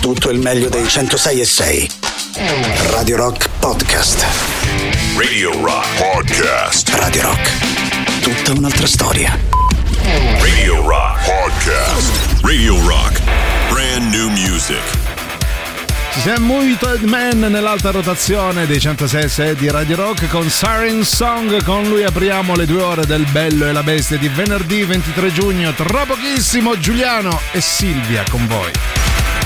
tutto il meglio dei 106 e 6. Radio Rock Podcast. Radio Rock Podcast. Radio Rock. Tutta un'altra storia. Radio Rock Podcast. Radio Rock. Brand new music. Ci siamo Muted Man nell'alta rotazione dei 106 di Radio Rock con Siren Song. Con lui apriamo le due ore del Bello e la Bestia di venerdì 23 giugno. Tra pochissimo Giuliano e Silvia con voi.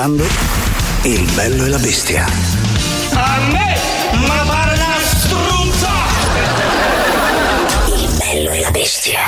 Ascoltando Il bello e la bestia. A me, ma pare una struzza! Il bello e la bestia.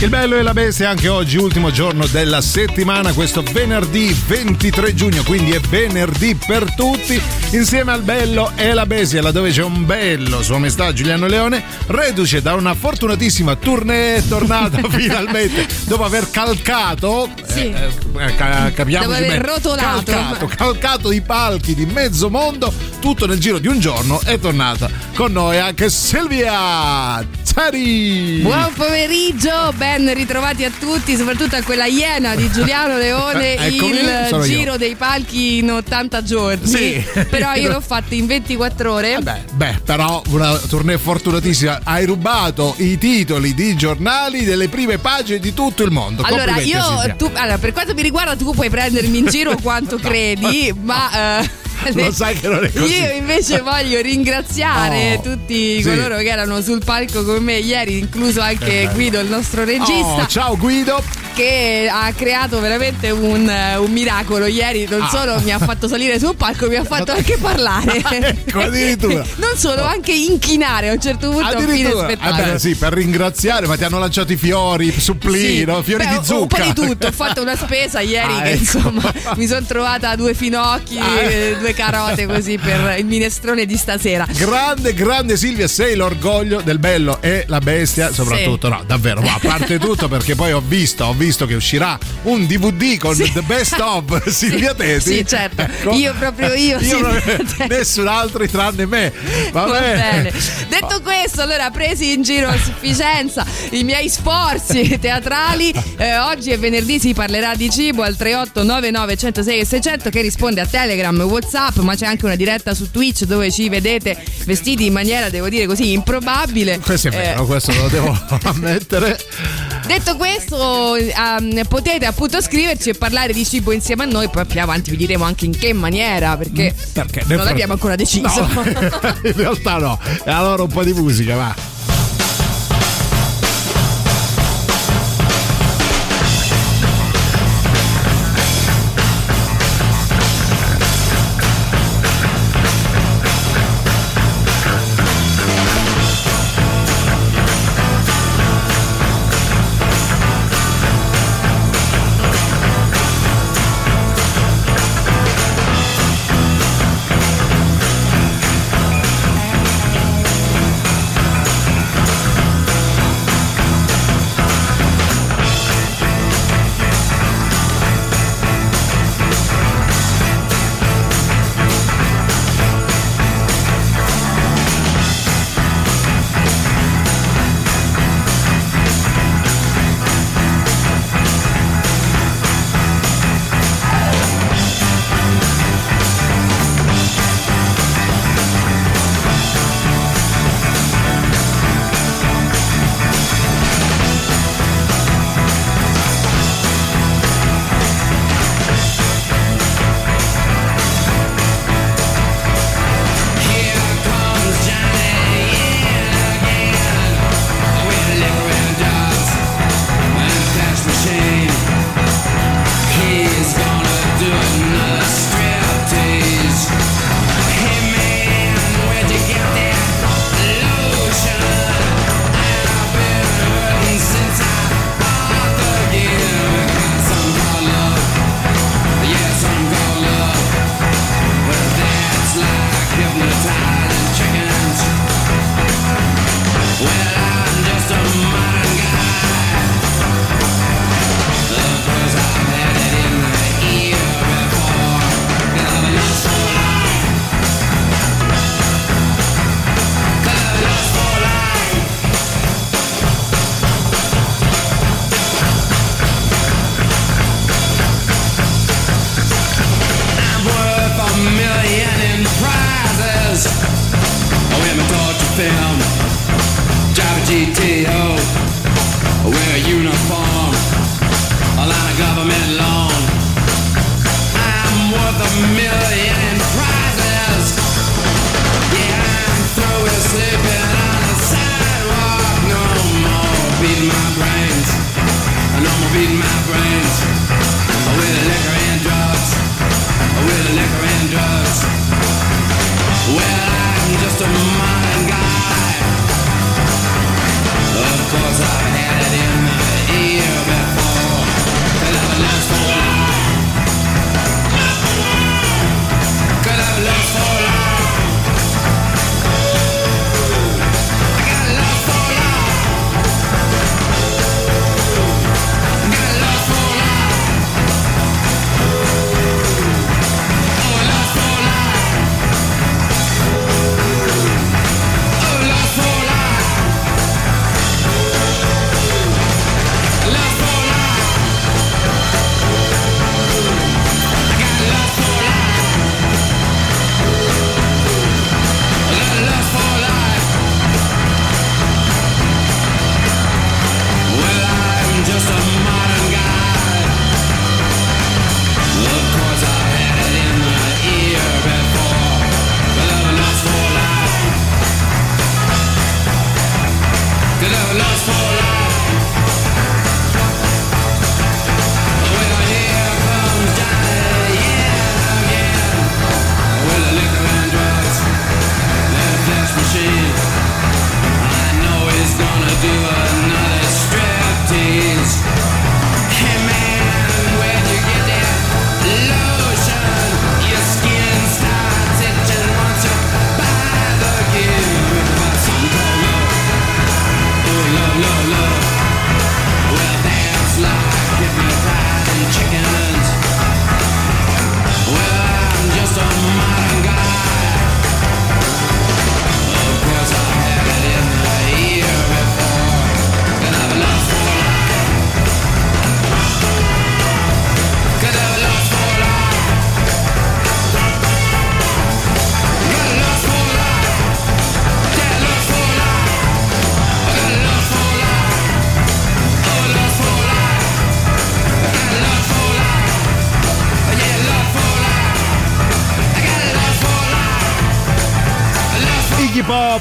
Il bello e la bestia anche oggi, ultimo giorno della settimana, questo venerdì 23 giugno, quindi è venerdì per tutti, insieme al bello e la bestia, laddove c'è un bello, sua maestà Giuliano Leone, reduce da una fortunatissima tournée, è tornato finalmente dopo aver calcato, Sì. eh, eh, ca- capiamoci Dopo aver rotolato. calcato, calcato i palchi di mezzo mondo, tutto nel giro di un giorno, è tornata con noi anche Silvia Tari. Buon pomeriggio, ben ritrovati a tutti, soprattutto a quella iena di Giuliano Leone, il sono io. giro dei palchi in 80 giorni. Sì. Però io l'ho fatto in 24 ore. Beh, beh, però una tournée fortunatissima. Hai rubato i titoli di giornali delle prime pagine di tutto il mondo. Allora, io tu- allora, per quanto mi riguarda, tu puoi prendermi in giro quanto credi, ma eh, Lo sai che non è così. Io invece voglio ringraziare Oh, tutti sì. coloro che erano sul palco con me ieri, incluso anche Guido, il nostro regista. Oh, ciao Guido. Che ha creato veramente un, eh, un miracolo ieri non Ah. solo mi ha fatto salire sul palco mi ha fatto anche parlare Ecco, addirittura. non solo anche inchinare a un certo punto a fine Addirittura, spettacolo eh beh, sì, per ringraziare, ma ti hanno lanciato i fiori, supplì, Sì. no? fiori Beh, di zucca. Un po' di tutto, ho fatto una spesa ieri Ah, che ecco. insomma mi sono trovata due finocchi, Ah, eh, due carote così per il minestrone di stasera. Grande, grande Silvia, sei l'orgoglio del bello e la bestia, soprattutto. No, davvero, ma a parte tutto, perché poi ho visto, ho visto che uscirà un DVD con Sì. The Best of Silvia Teti. Sì, certo. Io proprio io, Io proprio- nessun altro tranne me. Va, Va bene. bene. Detto questo, allora presi in giro a sufficienza i miei sforzi teatrali. eh, oggi è venerdì, si parlerà di cibo al 3899 106 e 600 che risponde a Telegram, Whatsapp, ma c'è anche una diretta su Twitch dove ci vedete vestiti in maniera, devo dire così, improbabile. Questo è Eh, vero, questo lo devo ammettere. Detto questo, ehm, potete appunto scriverci e parlare di cibo insieme a noi, poi più avanti vi diremo anche in che maniera, perché, Perché nel non l'abbiamo ancora deciso. No, in realtà no. E allora un po' di musica, va.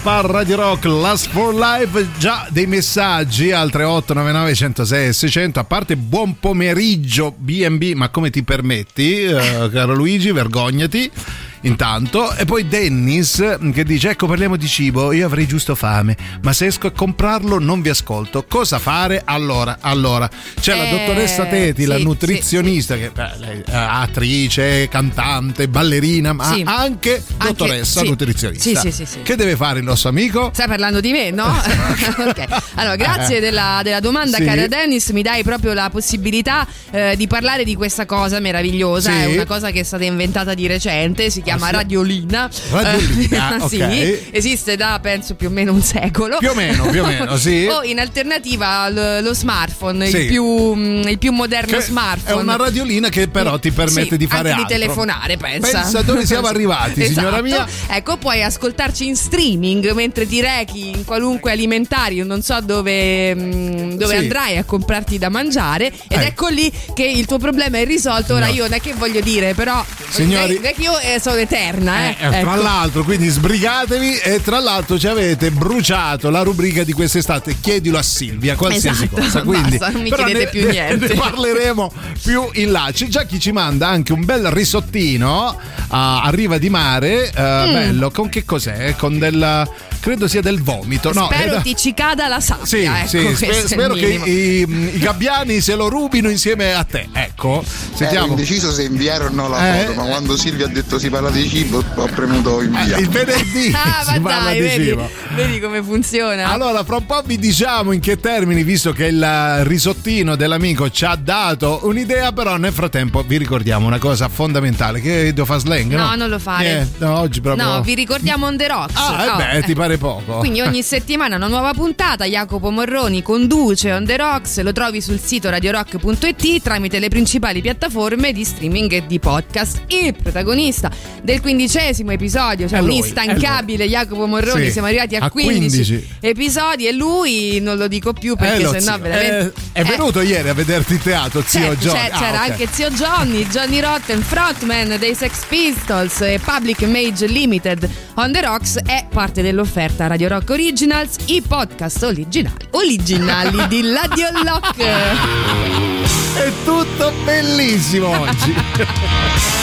A Radio Rock Last for Life già dei messaggi al 3899 106 e 600 a parte buon pomeriggio B&B ma come ti permetti eh, caro Luigi vergognati intanto e poi Dennis che dice ecco parliamo di cibo io avrei giusto fame ma se esco a comprarlo non vi ascolto cosa fare allora allora c'è la Eh, dottoressa Teti la sì, nutrizionista che beh, lei è attrice cantante ballerina ma Sì. anche Anche- dottoressa sì. nutrizionista Sì, sì, sì, sì. che deve fare il nostro amico? Stai parlando di me, no? ok. Allora, grazie della, della domanda, Sì. cara Dennis. Mi dai proprio la possibilità eh, di parlare di questa cosa meravigliosa. Sì. È una cosa che è stata inventata di recente, si chiama Sì? Radiolina. Radiolina, Eh, sì, ok. esiste da penso più o meno un secolo. Più o meno, più o meno, sì. o in alternativa lo, lo smartphone, Sì. il, più, mm, il più moderno Che smartphone. È una radiolina che però ti permette Sì, di fare anche altro. di telefonare, pensa. Pensa dove siamo arrivati, signora Esatto. mia. Ecco, puoi ascoltarci in streaming mentre ti rechi in qualunque alimentario, non so dove, mm, dove andrai a comprarti da mangiare. Ed Eh. ecco lì che il tuo problema è risolto. Ora No. io non è che voglio dire, però Signori- non è che io eh, sono eterna, eh. Eh, tra Ecco. l'altro, quindi sbrigatevi e tra l'altro ci avete bruciato la rubrica di quest'estate. Chiedilo a Silvia, qualsiasi Esatto, cosa. Quindi, basta, non mi chiedete ne, più niente. ne parleremo più in là. C'è già chi ci manda anche un bel risottino a, a riva di mare. eh, Mm. Bello, con che cos'è? Con del. credo sia del vomito. No, Spero da- ti ci cada la sabbia. Sì, ecco, sì, questo spe- è il spero che i, i gabbiani se lo rubino insieme a te. Ecco, Ero sentiamo. indeciso se inviare o no la Eh? foto, ma quando Silvia ha detto si parla di cibo, ho premuto Eh, invia. il venerdì Ah, si ma parla dai, di vedi, cibo. vedi come funziona. Allora, fra un po' vi diciamo in che termini, visto che il risottino dell'amico ci ha dato un'idea, però nel frattempo vi ricordiamo una cosa fondamentale, che devo fare slang, no? No, non lo fare. Niente, no, oggi proprio... No, vi ricordiamo On The Rocks. Ah, eh Oh, beh, eh. ti pare poco. Quindi ogni settimana una nuova puntata. Jacopo Morroni conduce On The Rocks. Lo trovi sul sito radiorock.it tramite le principali piattaforme di streaming e di podcast. Il protagonista del quindicesimo episodio, cioè È un lui, instancabile Jacopo Morroni. Sì, Siamo arrivati a, a 15, 15. episodi e lui non lo dico più Eh, perché lo sennò zio. veramente. Eh, è venuto ieri a vederti in teatro, zio Certo, Johnny. c'è- Ah, c'era ok. anche zio Johnny, Johnny Rotten, frontman dei Sex Pistols e Public Mage Limited. On the Rocks è parte dell'offerta Radio Rock Originals, i podcast originali, originali di Radio Rock. È tutto bellissimo oggi.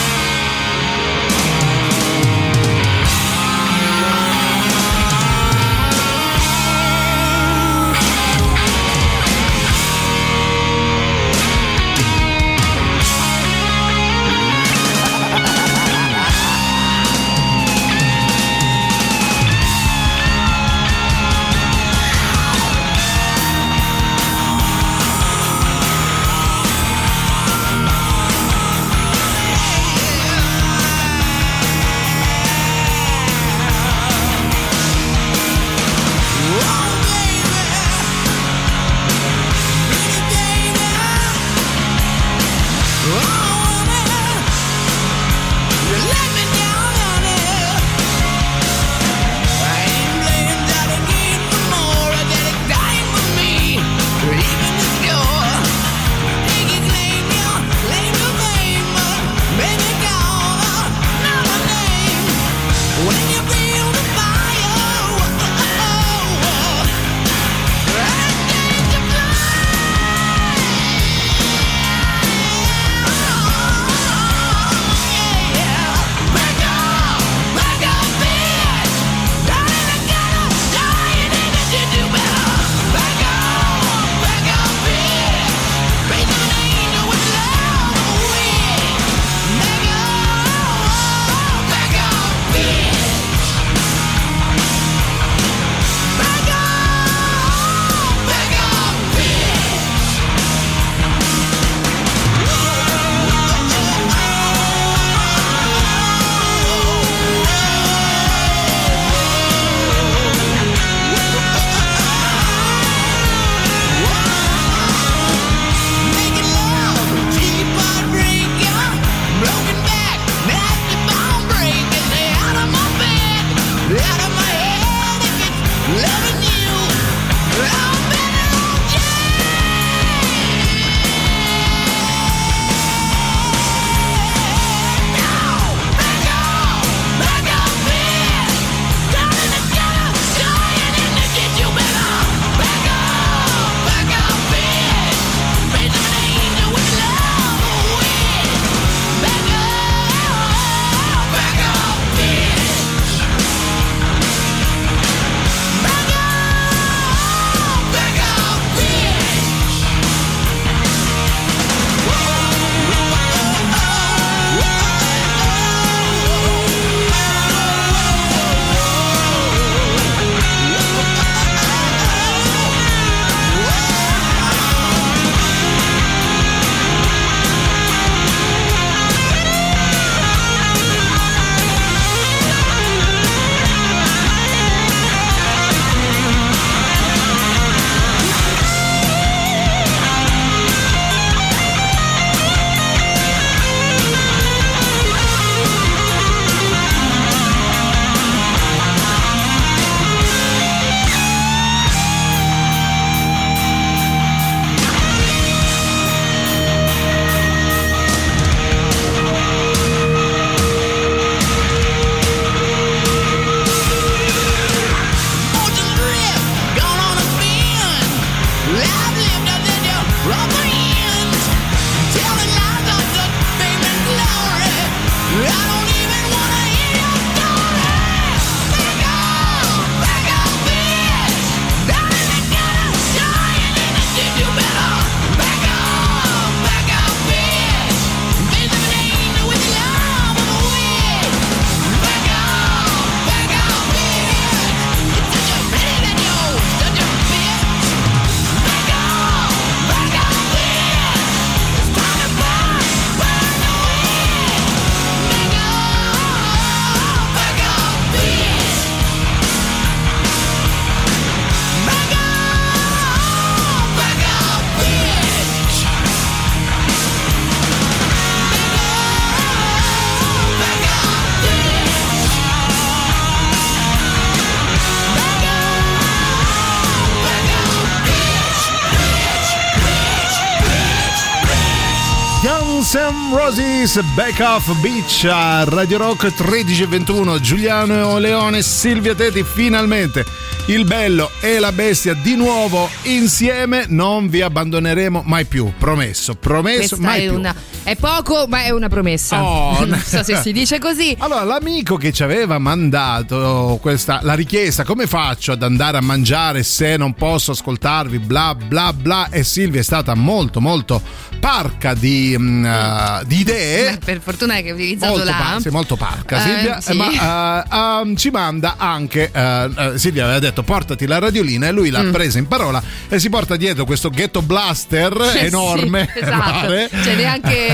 Roses Back Off Beach a Radio Rock 13.21 Giuliano Leone Silvia Teti finalmente il bello e la bestia di nuovo insieme. Non vi abbandoneremo mai più promesso promesso Questa mai più. una, è poco, ma è una promessa. Oh, non so se si dice così. Allora, l'amico che ci aveva mandato questa, la richiesta, come faccio ad andare a mangiare se non posso ascoltarvi, bla bla bla, e Silvia è stata molto molto parca di, uh, di idee. Beh, per fortuna che hai utilizzato Molto, la. par- sì, molto parca Eh, Silvia, sì. ma uh, um, ci manda anche uh, uh, Silvia aveva detto portati la radiolina e lui l'ha Mm. presa in parola e si porta dietro questo ghetto blaster Eh, enorme sì, esatto. pare. Cioè, neanche.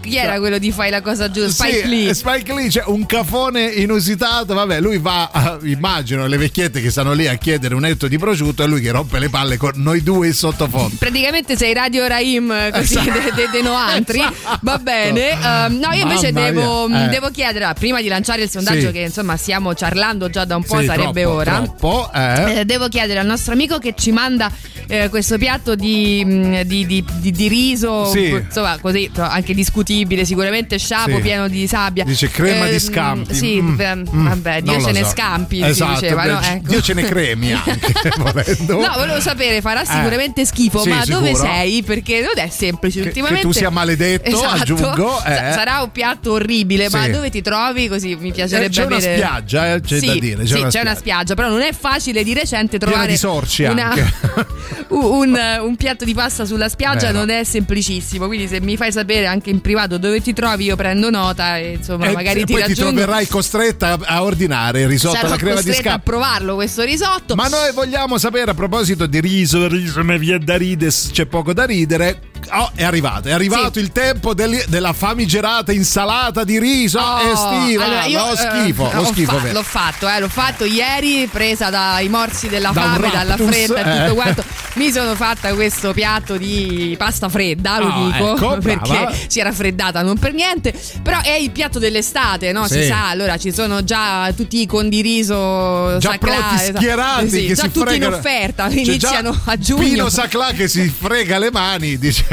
Chi era quello di fai la cosa giusta? Spike Sì, Lee. Spike Lee, c'è un cafone inusitato. Vabbè, lui va, a- immagino, le vecchiette che stanno lì a chiedere un etto di prosciutto e lui che rompe le palle con noi due in sottofondo. Praticamente sei Radio Raim così Esatto. de, de- de Noantri. Va bene. Ehm, no, io invece devo, mia, eh. devo chiedere, ah, prima di lanciare il sondaggio, Sì. che insomma stiamo ciarlando già da un po', Sì, sarebbe troppo, ora. Troppo, eh. Eh, devo chiedere al nostro amico che ci manda eh, questo piatto di, mh, di- di- di- di riso, insomma, così anche discutibile, sicuramente sciapo Sì. pieno di sabbia. Dice crema di Ehm, scampi. Sì, Mm, mm, vabbè, Dio ce ne so. scampi, Esatto, diceva, no? beh, Ecco. Dio ce ne cremi anche, volendo. No, volevo sapere, farà sicuramente schifo, Eh. Sì, ma dove sicuro. sei? Perché non è semplice Che- ultimamente. che tu sia maledetto, aggiungo, eh. Sa- Sarà un piatto orribile, ma Sì. dove ti trovi? Così mi piacerebbe Eh, c'è una avere. spiaggia, eh, c'è da dire. C'è sì, una c'è una spiaggia. spiaggia, però non è facile di recente trovare di sorci una- un, un piatto di pasta sulla spiaggia Vero. non è semplicissimo. Quindi, se mi fai sapere anche in privato dove ti trovi, io prendo nota e insomma, E magari ti poi ti raggiungo. troverai costretta a, ordinare il risotto Sarò alla crema di costretta a provarlo questo risotto. Ma noi vogliamo sapere a proposito di riso, riso mi viene da ridere, c'è poco da ridere. Oh, è arrivato, è arrivato Sì. il tempo del- della famigerata insalata di riso Oh, estiva. allora, io, lo eh, schifo, lo ho schifo. fa- l'ho fatto, eh, l'ho fatto ieri, presa dai morsi della Da fame, dalla fredda e eh. tutto quanto. Mi sono fatta questo piatto di pasta fredda, lo Ah, dico, ecco, perché brava. si era raffreddata non per niente. Però è il piatto dell'estate, no? Sì. Si sa, allora ci sono già tutti i condiriso Già pronti esatto. schierati Sì, che già si tutti fregano. in offerta, C'è iniziano a giugno. Pino Saclà che si frega le mani, dice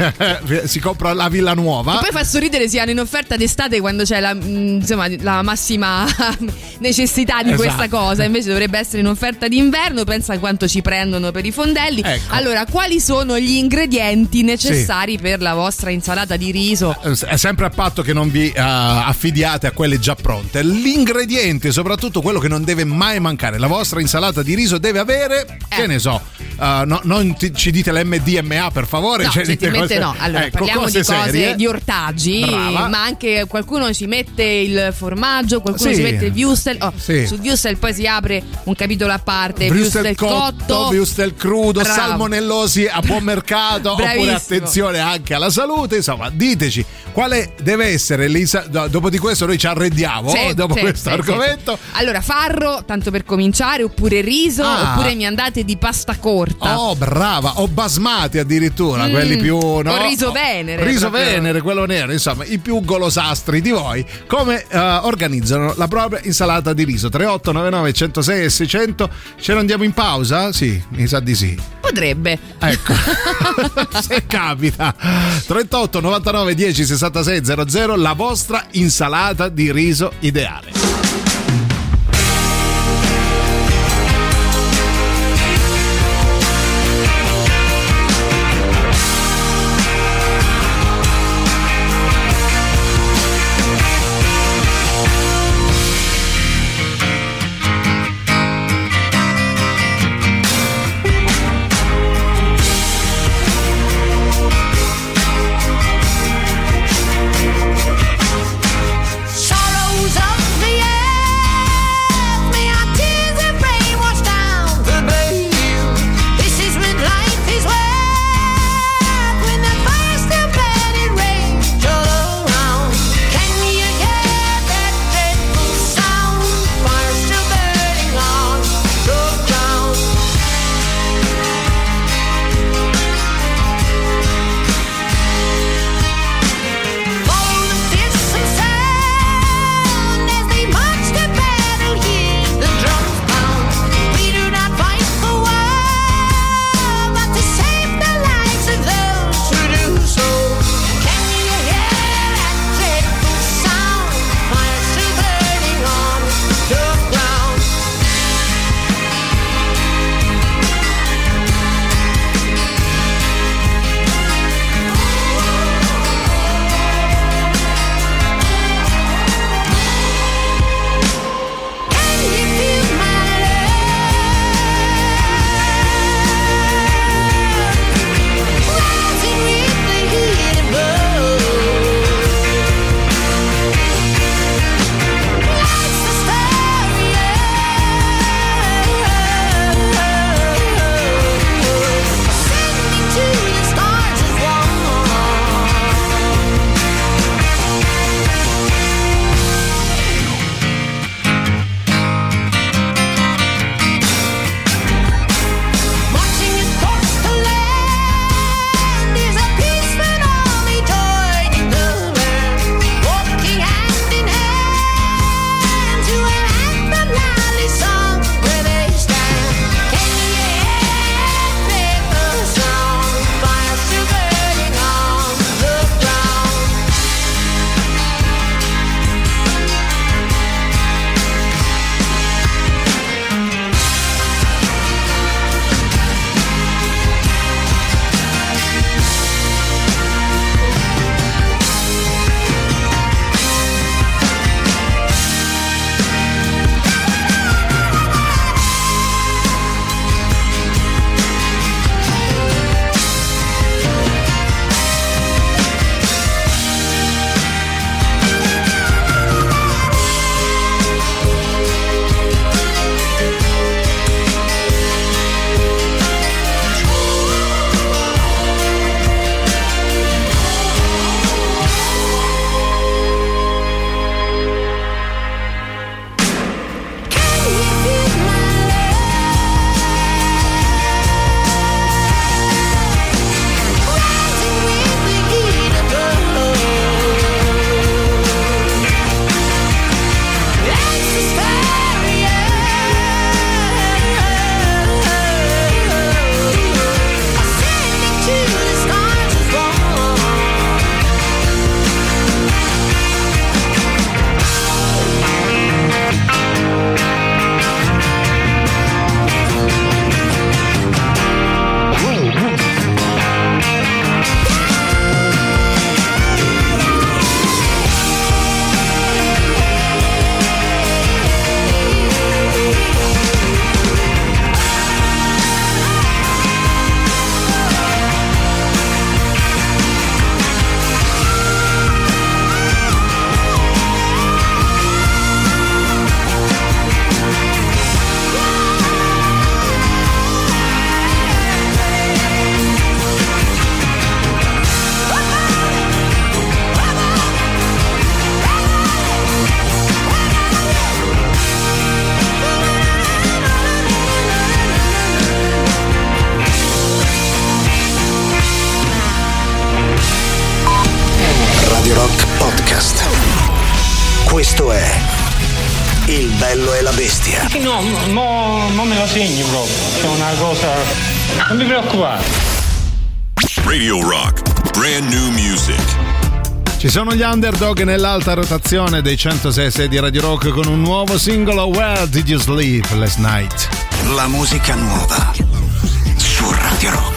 si compra la Villa Nuova. E poi fa sorridere siano in offerta d'estate quando c'è la, mm, insomma, la massima necessità di Esatto. questa cosa. Invece dovrebbe essere in offerta d'inverno. Pensa a quanto ci prendono per i fondelli. Ecco. Allora, quali sono gli ingredienti necessari per la vostra insalata di riso? è sempre a patto che non vi eh, affidiate a quelle già pronte. L'ingrediente, soprattutto quello che non deve mai mancare, la vostra insalata di riso deve avere, che Eh. ne so, eh, no- non ti- ci dite l'MDMA per favore. No, cioè dite cose- no. Allora, ecco, parliamo cose di cose serie. di ortaggi, Brava. ma anche qualcuno ci mette il formaggio, qualcuno Sì. ci mette il wurstel. Oh, Sì. Sul wurstel poi si apre un capitolo a parte. Wurstel cotto, wurstel crudo, Bravo. salmonellosi a buon mercato, oppure Bravissimo. attenzione anche alla salute. Insomma, diteci quale deve essere do- Dopo di questo noi ci arrendiamo Sì, dopo sì, questo argomento. Allora, farro, tanto per cominciare, oppure riso, Ah. oppure mi andate di pasta corta. Oh, brava! O basmati addirittura, quelli più. No? o riso venere, Riso proprio. venere, quello nero, insomma, i più golosastri di voi. Come eh, organizzano la propria insalata di riso? 3899 106 e 600. Ce ne andiamo in pausa? Sì, mi sa di sì. Potrebbe. Ecco, se capita. 38 99 10 66 00, la vostra insalata di riso ideale. Underdog nell'alta rotazione dei 106 di Radio Rock con un nuovo singolo Where Did You Sleep Last Night? La musica nuova su Radio Rock.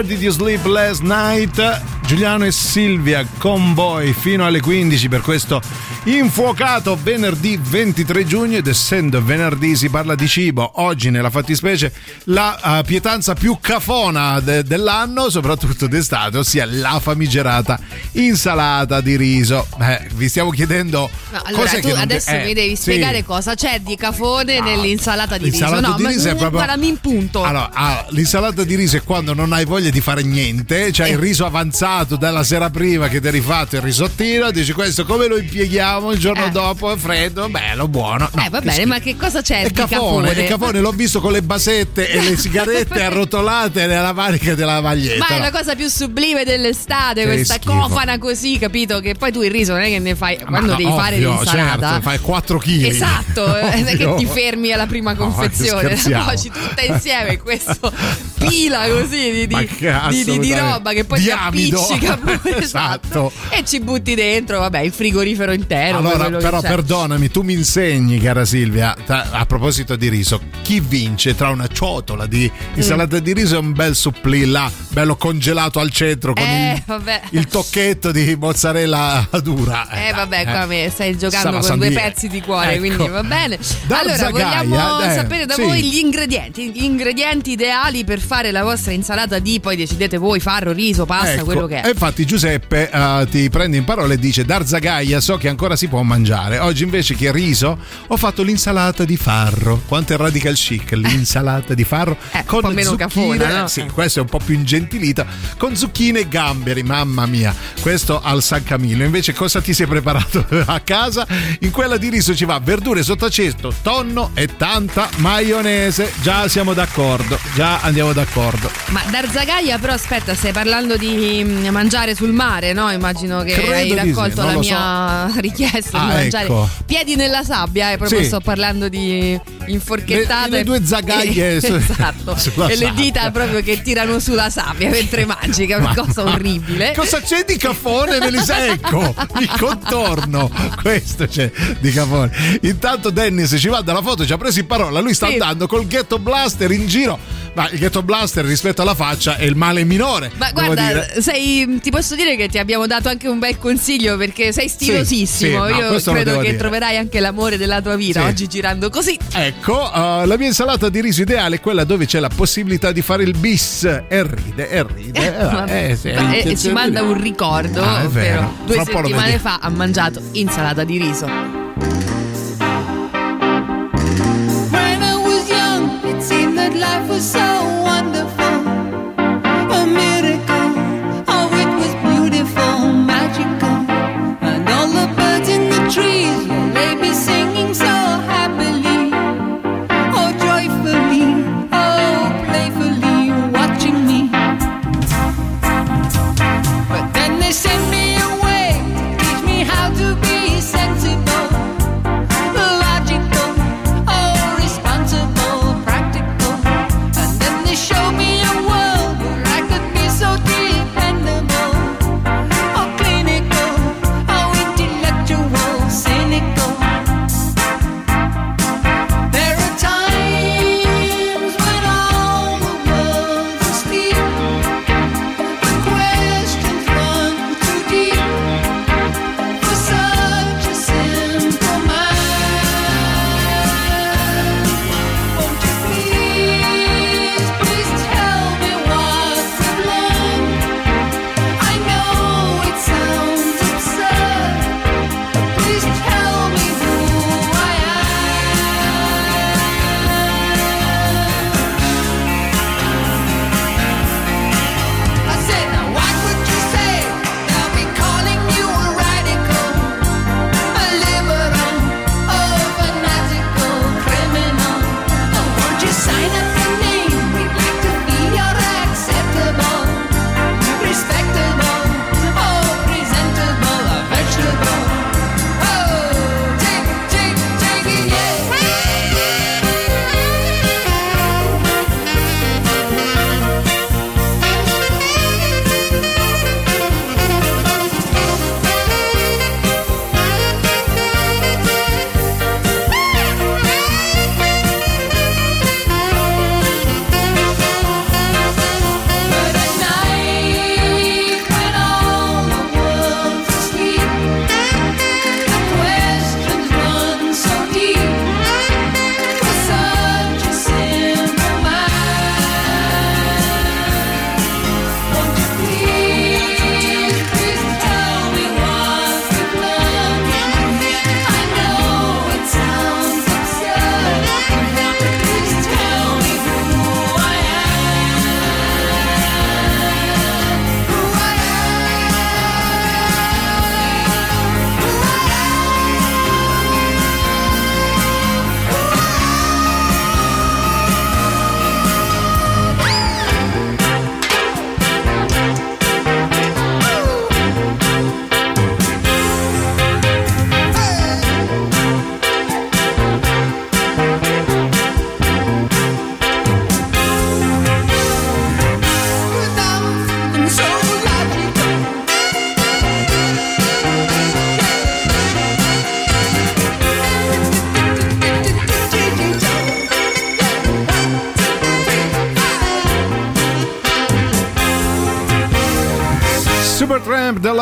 Where Did You Sleep Last Night? Giuliano e Silvia con voi fino alle 15 per questo infuocato venerdì 23 giugno ed essendo venerdì si parla di cibo, oggi nella fattispecie la uh, pietanza più cafona de- dell'anno, soprattutto d'estate, ossia la famigerata insalata di riso. Eh, vi stiamo chiedendo No, allora tu non de- adesso eh, mi devi sì. spiegare cosa c'è di cafone nell'insalata di riso. No, di riso è proprio- guardami in punto. Allora, ah, l'insalata di riso è quando non hai voglia di fare niente, c'hai il riso avanzato dalla sera prima che ti hai rifatto il risottino, dici questo come lo impieghiamo il giorno Eh. dopo, è freddo, bello, buono. No, eh, va bene, ma che cosa c'è È di cafone, cafone? è cafone, l'ho visto con le basette e le sigarette arrotolate nella manica della maglietta. Ma è la cosa più sublime dell'estate, Che questa schifo. Cofana così, capito? Che poi tu il riso non è che ne fai quando no, devi fare ovvio, l'insalata. certo, fai 4 kg. Esatto, eh, non è che ti fermi alla prima No, confezione, la scherziamo. cuoci tutta insieme in questo pila così di, di, che di- di- roba che poi Di ti appiccica pure, Esatto. e ci butti dentro, vabbè, il frigorifero intero. Allora, però perdonami, tu mi insegni, cara Silvia, ta- a proposito di riso, chi vince tra una ciotola di insalata Mm. di riso e un bel supplì là, bello congelato al centro con Eh, il, il tocchetto di mozzarella dura? Eh vabbè, dai, qua me stai giocando con due pezzi di cuore, Ecco. quindi va bene. Da allora, Zagaia, vogliamo eh, sapere da sì. voi gli ingredienti, gli ingredienti ideali per fare la vostra insalata di, poi decidete voi, farro, riso, pasta, Ecco, quello che è. E infatti Giuseppe eh, ti prende in parola e dice Darzagaia so che ancora si può mangiare. Oggi invece che riso ho fatto l'insalata di farro. Quanto è radical chic l'insalata di farro Eh, un po' meno zucchine, cafona, no? Sì, questo è un po' più ingentilita con zucchine e gamberi, mamma mia. Questo al San Camillo. Invece cosa ti sei preparato a casa? In quella di riso ci va verdure sotto aceto, tonno e tanta maionese. Già siamo d'accordo, già andiamo d'accordo. Ma Darzagaia, però, aspetta, stai parlando di mm, mangiare sul mare, no? Immagino che Credo hai sì, raccolto non la mia richiesta Ah, di mangiare ecco. piedi nella sabbia, eh, proprio Sì. sto parlando di inforchettate. Le- le due zagaglie su- esatto. e le dita proprio che tirano sulla sabbia mentre mangi, che è una cosa orribile. Cosa c'è di cafone, Melissa? Ecco, il contorno. Questo c'è di cafone. Intanto Dennis ci va dalla foto, ci ha preso in parola. Lui sta Sì. andando col ghetto blaster in giro. Ma il ghetto blaster rispetto alla faccia è il male minore. Ma guarda, sei, ti posso dire che ti abbiamo dato anche un bel consiglio perché sei stilosissimo. sì, no, Io credo che dire. troverai anche l'amore della tua vita Sì. oggi girando così. Ecco, uh, la mia insalata di riso ideale è quella dove c'è la possibilità di fare il bis e ride e ride. Eh, Vabbè. eh, sì, E- e ci manda un ricordo, Ah, ovvero due Fra un po' lo settimane fa ha mangiato insalata di riso.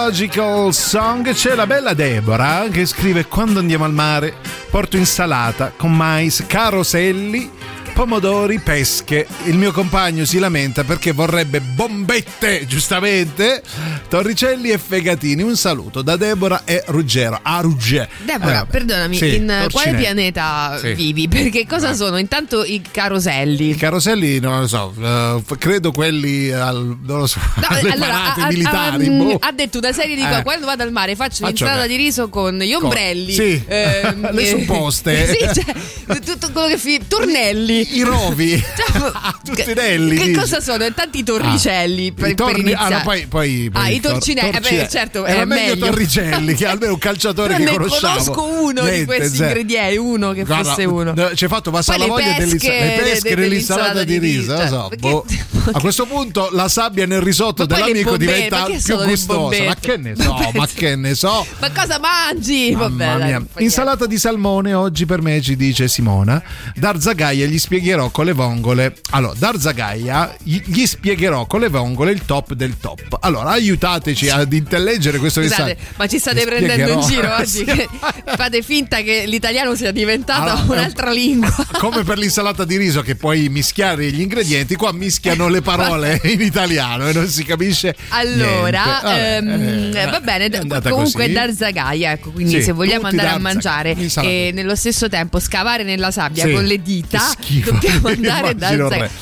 Logical Song c'è la bella Deborah che scrive quando andiamo al mare porto insalata con mais, caroselli pomodori, pesche. Il mio compagno si lamenta perché vorrebbe bombette, giustamente, torricelli e fegatini. Un saluto da Deborah e Ruggero. A Ruggero. Deborah, Eh, perdonami, sì, in quale torcinelli. pianeta Sì. vivi? Perché cosa sono? Intanto i caroselli. I caroselli, non lo so, eh, credo quelli al, non lo so, alle parate ha, ha- militari. ha- boh. ha detto una serie di cose. Eh. Quando vado al mare faccio, che- di riso con gli Con- ombrelli. sì. ehm, Le eh, supposte. sì, cioè, tutto quello che fi- Tornelli. I rovi. Cioè, Tutti Che dici. cosa sono? Tanti torricelli per, I torni- per iniziare. ah, no, poi, poi, poi Ah, i tor- torcinelli, eh, beh, torcinelli. certo, Era è meglio, meglio. Torricelli, che almeno un calciatore che ne conosciamo. conosco uno di Niente, questi zero. ingredienti, uno che Guarda, fosse uno. no, Ci hai fatto passare Poi la voglia dell'insa- pesche le pesche de- dell'insalata di riso. cioè, so, boh. A questo punto la sabbia nel risotto dell'amico diventa più gustosa. Ma che ne so, ma che ne so. Ma cosa mangi? Vabbè, Insalata di salmone oggi per me ci dice Simona. Darzagaia gli spiegherò con le vongole. Allora, Darzagaia gli spiegherò con le vongole il top del top. Allora, aiutateci ad intellegere questo Scusate, messaggio. ma ci state prendendo in giro oggi? Che fate finta che l'italiano sia diventato Allora, un'altra lingua. Come per l'insalata di riso che puoi mischiare gli ingredienti, qua mischiano le parole in italiano e non si capisce. Allora. Vabbè, ehm, eh, va bene, comunque così. Darzagaia, ecco, quindi Sì, se vogliamo andare a mangiare e nello stesso tempo scavare nella sabbia Sì, con le dita, dobbiamo andare da.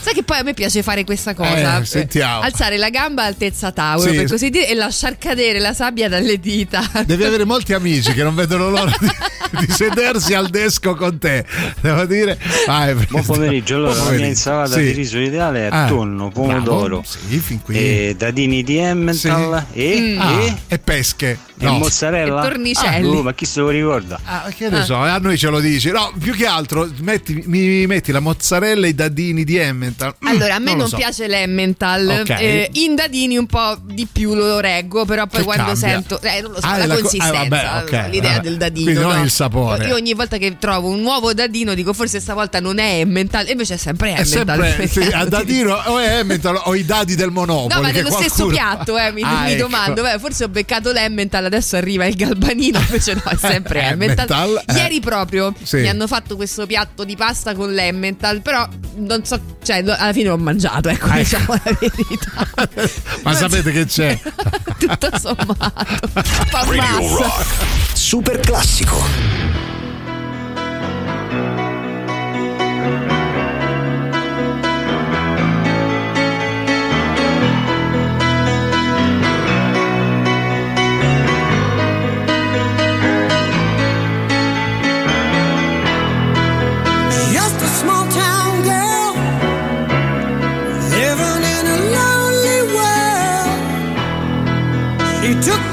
Sai che poi a me piace fare questa cosa? Eh, sentiamo. alzare la gamba altezza tavolo, Sì. per così e lasciar cadere la sabbia dalle dita. Devi avere molti amici che non vedono l'ora di, di sedersi al desco con te. Devo dire. Vai, Buon pomeriggio, allora Buon la mia pomeriggio. insalata Sì. di riso ideale è Ah, tonno, pomodoro, bravo. Sì, fin qui. e dadini di Emmental e, Ah, e, e pesche. e No. mozzarella. E tornicelli. Ah, oh, ma chi se lo ricorda? Ah, che ne so, eh, a noi ce lo dici. No, più che altro metti- mi metti la mozzarella e i dadini di Emmental. Mm, Allora, a me lo non, so. piace l'emmental. Ok. Eh, in dadini un po' di più lo reggo, però poi Che quando cambia? sento eh, non lo so, Ah, la è la co- consistenza, ah, vabbè, ok, l'idea vabbè. del dadino. Quindi non no? il sapore. Io ogni volta che trovo un nuovo dadino dico forse stavolta non è emmental, e invece è sempre È emmental. sempre sì, a dadino o è Emmental o i dadi del Monopoli. No, ma nello stesso qualcuno- piatto, eh, mi, Ah, mi ecco. domando. beh, forse ho beccato l'Emmental, adesso arriva il Galbanino, invece no, è sempre Emmental. Eh. Ieri proprio Sì. mi hanno fatto questo piatto di pasta con l'Emmental, però non so, cioè alla fine l'ho mangiato, ecco, Ah, ecco. diciamo la verità. Ma sapete che c'è? Tutto sommato. Super classico.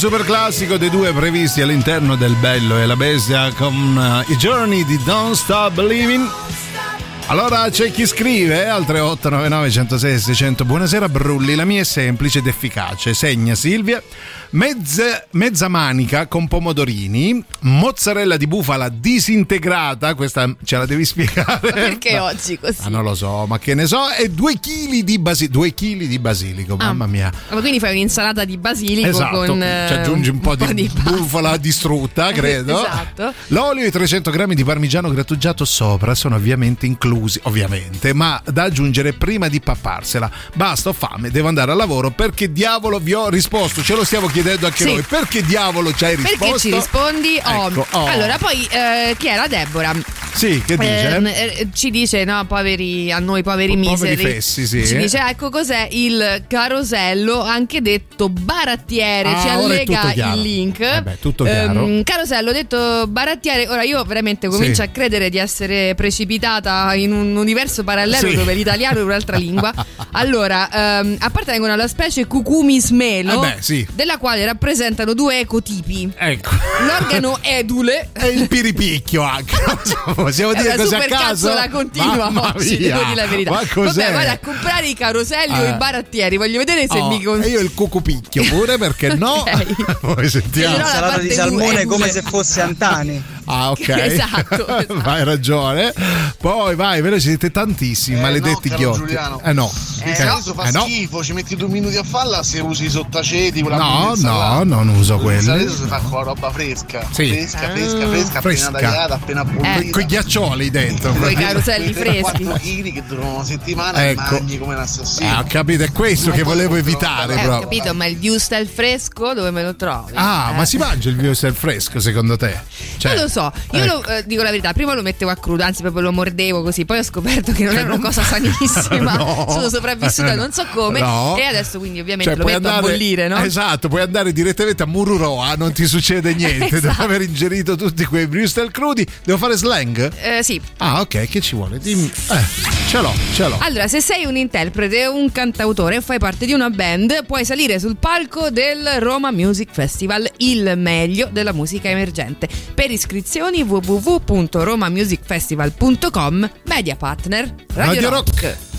super classico dei due previsti all'interno del Bello e la Bestia con uh, i giorni di Don't Stop Believing. Allora c'è chi scrive al 3899 106 600 Buonasera Brulli, la mia è semplice ed efficace Segna Silvia Mezza, mezza manica con pomodorini Mozzarella di bufala disintegrata Questa ce la devi spiegare Perché oggi così? Ah, non lo so, ma che ne so E due chili di, basi- due chili di basilico Ah. Mamma mia Ma quindi fai un'insalata di basilico Esatto, con ci eh, aggiungi un po' di, pasta. bufala distrutta, credo. Esatto. L'olio e i 300 grammi di parmigiano grattugiato sopra sono ovviamente inclusi, ovviamente, ma da aggiungere prima di papparsela. Basta, ho fame, devo andare al lavoro. Perché diavolo vi ho risposto? Ce lo stiamo chiedendo anche Sì. noi. Perché diavolo ci hai risposto? Perché ci rispondi? Oh. Ecco, oh. Allora, poi eh, chi era Deborah? Sì, che dice? Ehm, eh, ci dice, no, poveri, a noi poveri Po- poveri miseri. fessi, sì. Ci dice, ecco cos'è il carosello, anche detto barattiere. Ah, ci allega il link. Eh beh, tutto chiaro. Ehm, carosello, detto barattiere. Ora io veramente comincio Sì. a credere di essere precipitata in un universo parallelo Sì. dove l'italiano è un'altra lingua. Allora, ehm, appartengono alla specie Cucumis melo, Eh beh, sì. della quale rappresentano due ecotipi. Ecco. L'organo edule E il piripicchio anche. Possiamo dire così a caso? cazzola continua Mamma oggi, mia. devo dire la verità. Ma cos'è? Vabbè, vado a comprare i caroselli o Eh. i barattieri, voglio vedere se Oh, mi con... e io il cucupicchio pure perché no? Ok. Poi sentiamo. La Salata parte di salmone come se fosse Antani. Ah, ok. Esatto, esatto. Hai ragione. Poi vai, ve ne siete tantissimi, maledetti no, ghiotti. Giuliano. Eh no. Eh, riso fa eh no. schifo, ci metti due minuti a farla se usi i sottaceti, No, no, non uso quelli. riso si fa con la roba fresca. Sì. Fresca, fresca, fresca, Fresca. appena tagliata, appena bollita. Con i ghiaccioli dentro. Con i caroselli freschi. 4 kg che durano una settimana Ecco. e mangi come un assassino. Eh, ho capito, è questo che volevo evitare Eh, ho capito, ma il Wurstel fresco dove me lo trovi? Ah, Eh. ma si mangia il wurstel fresco secondo te? Cioè, non lo so, io ecco. eh, dico la verità, prima lo mettevo a crudo, anzi proprio lo mordevo così, poi ho scoperto che non è una cosa sanissima, No. sono sopravvissuta non so come No. e adesso quindi ovviamente Cioè, lo puoi metto a andare- bollire, no? Esatto, puoi andare direttamente a Mururoa, non ti succede niente Esatto. dopo aver ingerito tutti quei Bristol crudi. Devo fare slang? Eh, sì. Ah, ok, che ci vuole? Dimmi. Eh, ce l'ho, ce l'ho. Allora, se sei un interprete un cantautore fai parte di una band, puoi salire sul palco del Roma Music Festival, il meglio della musica emergente. Per iscrizioni www.romamusicfestival.com, media partner Radio, Radio Rock. Rock.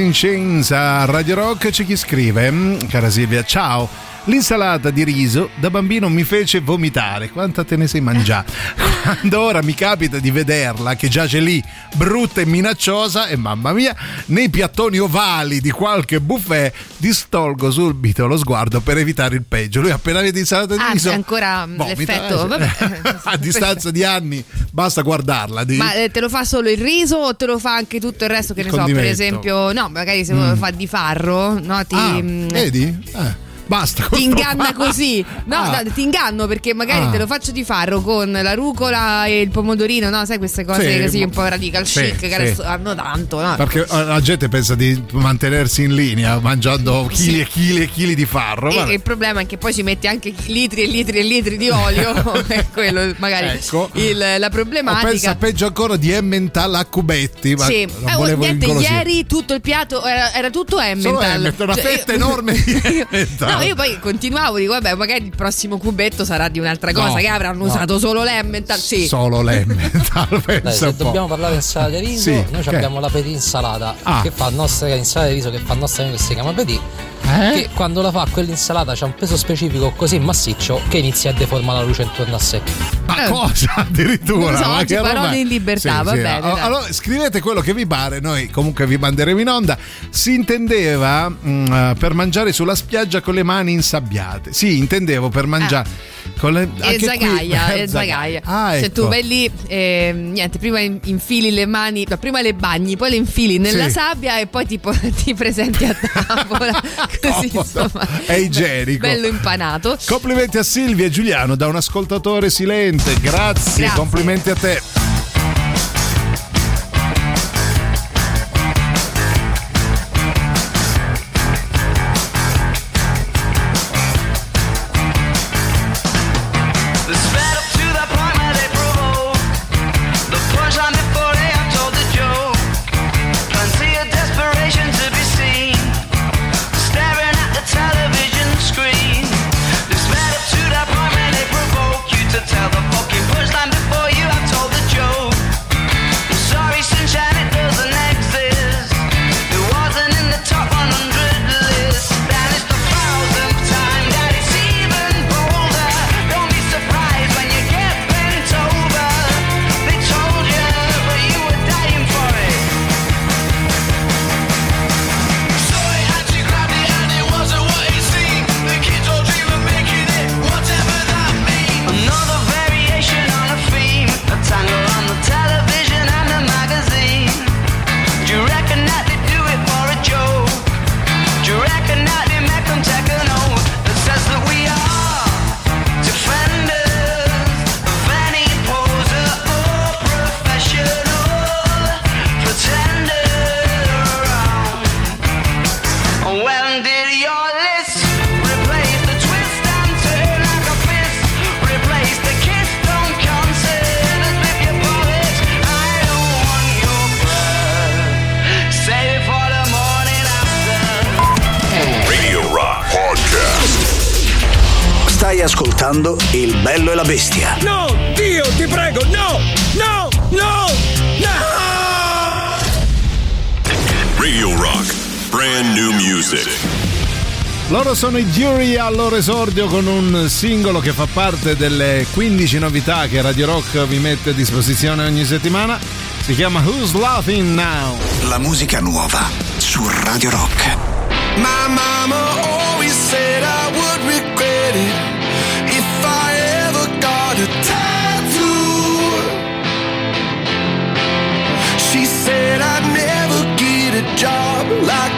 In Chains a Radio Rock c'è chi scrive, mm, cara Silvia, ciao. L'insalata di riso da bambino mi fece vomitare. Quanta te ne sei mangiata? Quando ora mi capita di vederla che giace lì, brutta e minacciosa, e mamma mia, nei piattoni ovali di qualche buffet, distolgo subito lo sguardo per evitare il peggio. Lui appena vede insalata di Ah, riso. c'è ancora mm, vomita, l'effetto. eh, Vabbè. a distanza di anni basta guardarla. di- Ma eh, te lo fa solo il riso o te lo fa anche tutto il resto? Che Il ne so, per condimento. esempio, no, magari se Mm. lo fa di farro, no? Ti, Ah, mm, vedi? Eh, basta. ti inganna così. No, Ah. no, ti inganno perché magari Ah. te lo faccio di farro con la rucola e il pomodorino, no? Sai queste cose Sì, così un po' radical sì, chic che sì. adesso hanno tanto, no? Perché eh, la gente pensa di mantenersi in linea mangiando chili e chili e chili di farro. E, il problema è che poi ci metti anche litri e litri e litri di olio, è quello magari Ecco. il- la problematica. pensa peggio ancora di Emmental a cubetti. Ma Sì, Eh, oh, niente, ieri tutto il piatto era, era tutto Emmental. Solo Emmental, una Cioè, fetta io- enorme di Emmental. No, io poi continuavo, dico, vabbè, magari il prossimo cubetto sarà di un'altra cosa, No, che avranno no. usato solo l'Emmental. Sì. Solo l'Emmental, Dai, pensa se dobbiamo parlare di insalata di riso, Sì, noi che? abbiamo la petit insalata Ah. che fa nostra insalata di riso che fa il nostro amico che si chiama Petit. Eh? Che quando la fa quell'insalata c'ha un peso specifico così massiccio che inizia a deformare la luce intorno a sé. Ma cosa addirittura? So, Ma oggi che roba parole in libertà, va bene, Allora, dai. allora, scrivete quello che vi pare, noi comunque vi manderemo in onda. Si intendeva mm, eh, per mangiare sulla spiaggia con le mani insabbiate. Sì, intendevo per mangiare con le E anche qui- zagaia, eh, e zagaia. Ah, Cioè ecco. tu vai lì, e, niente, prima in- infili le mani, prima le bagni, poi le infili nella Sì. sabbia e poi tipo, ti presenti a tavola. Così insomma. È igienico. Bello impanato. Complimenti a Silvia e Giuliano da un ascoltatore silente. Grazie, Grazie. complimenti a te. Sono i Jury al loro esordio con un singolo che fa parte delle 15 novità che Radio Rock vi mette a disposizione ogni settimana. Si chiama Who's Laughing Now? La musica nuova su Radio Rock. My mama always said I would regret it if I ever got a tattoo. She said I'd never get a job like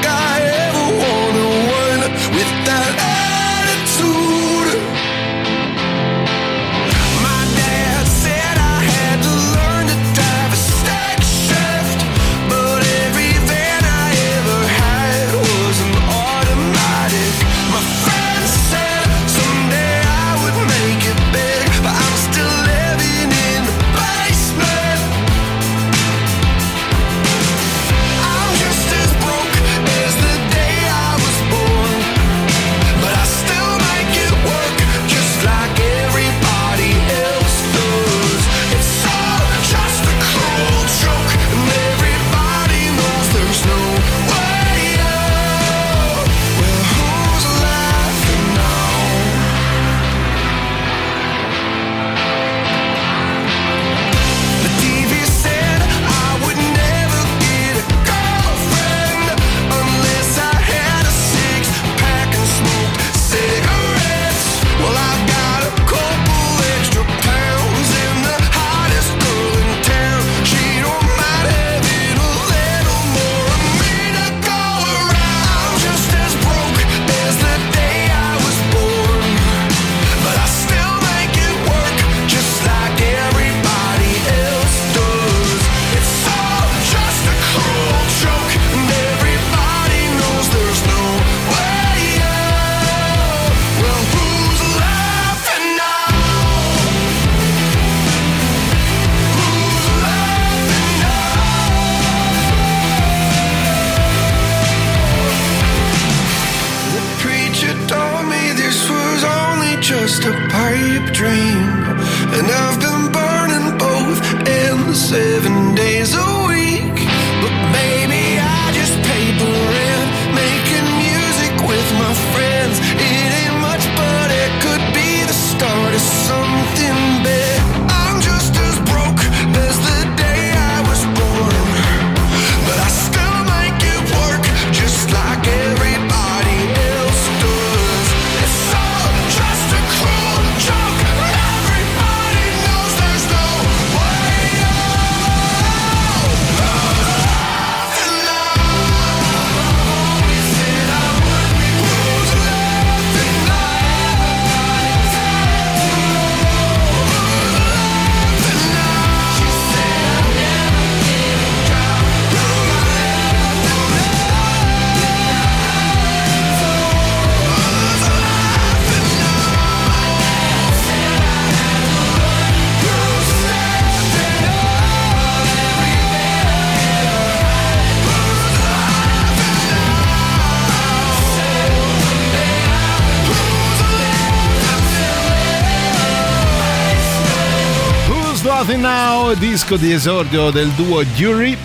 Disco di esordio del duo Jury,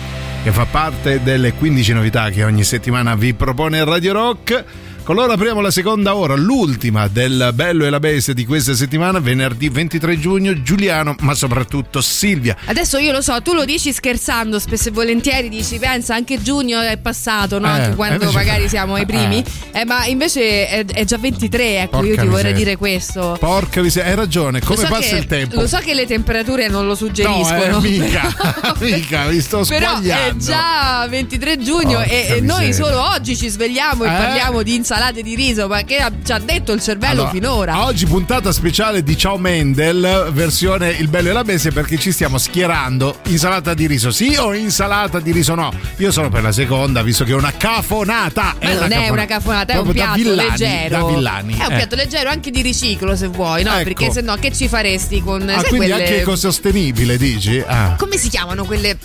che fa parte delle 15 novità che ogni settimana vi propone Radio Rock. Loro apriamo la seconda ora, l'ultima del Bello e la Bestia di questa settimana, venerdì 23 giugno, Giuliano, ma soprattutto Silvia. Adesso io lo so, tu lo dici scherzando, spesso e volentieri dici, pensa, anche giugno è passato, no? Eh, Anche quando invece- magari siamo ai primi. Eh, ma invece è, è già 23, ecco, Porca io ti vorrei miseria. dire questo. Porca miseria, hai ragione, come so passa che- il tempo? Lo so che le temperature non lo no, suggeriscono. eh, mica, mica, mi sto Però è sbagliando. già 23 giugno Porca e, e noi miseria. solo oggi ci svegliamo e Eh? parliamo di insalate di riso, ma che ha- ci ha detto il cervello Allora, finora? Oggi puntata speciale di Ciao Mendel, versione Il bello e la bestia, perché ci stiamo schierando. Insalata di riso sì o insalata di riso no? Io sono per la seconda, visto che è una cafonata. Ma non è una cafonata, è un Proprio da piatto villani, leggero. Da villani. È un eh. piatto leggero anche di riciclo se vuoi, no? Ecco. Perché se no che ci faresti con Ah, quindi quelle- anche ecosostenibile, dici? Ah, Come si chiamano quelle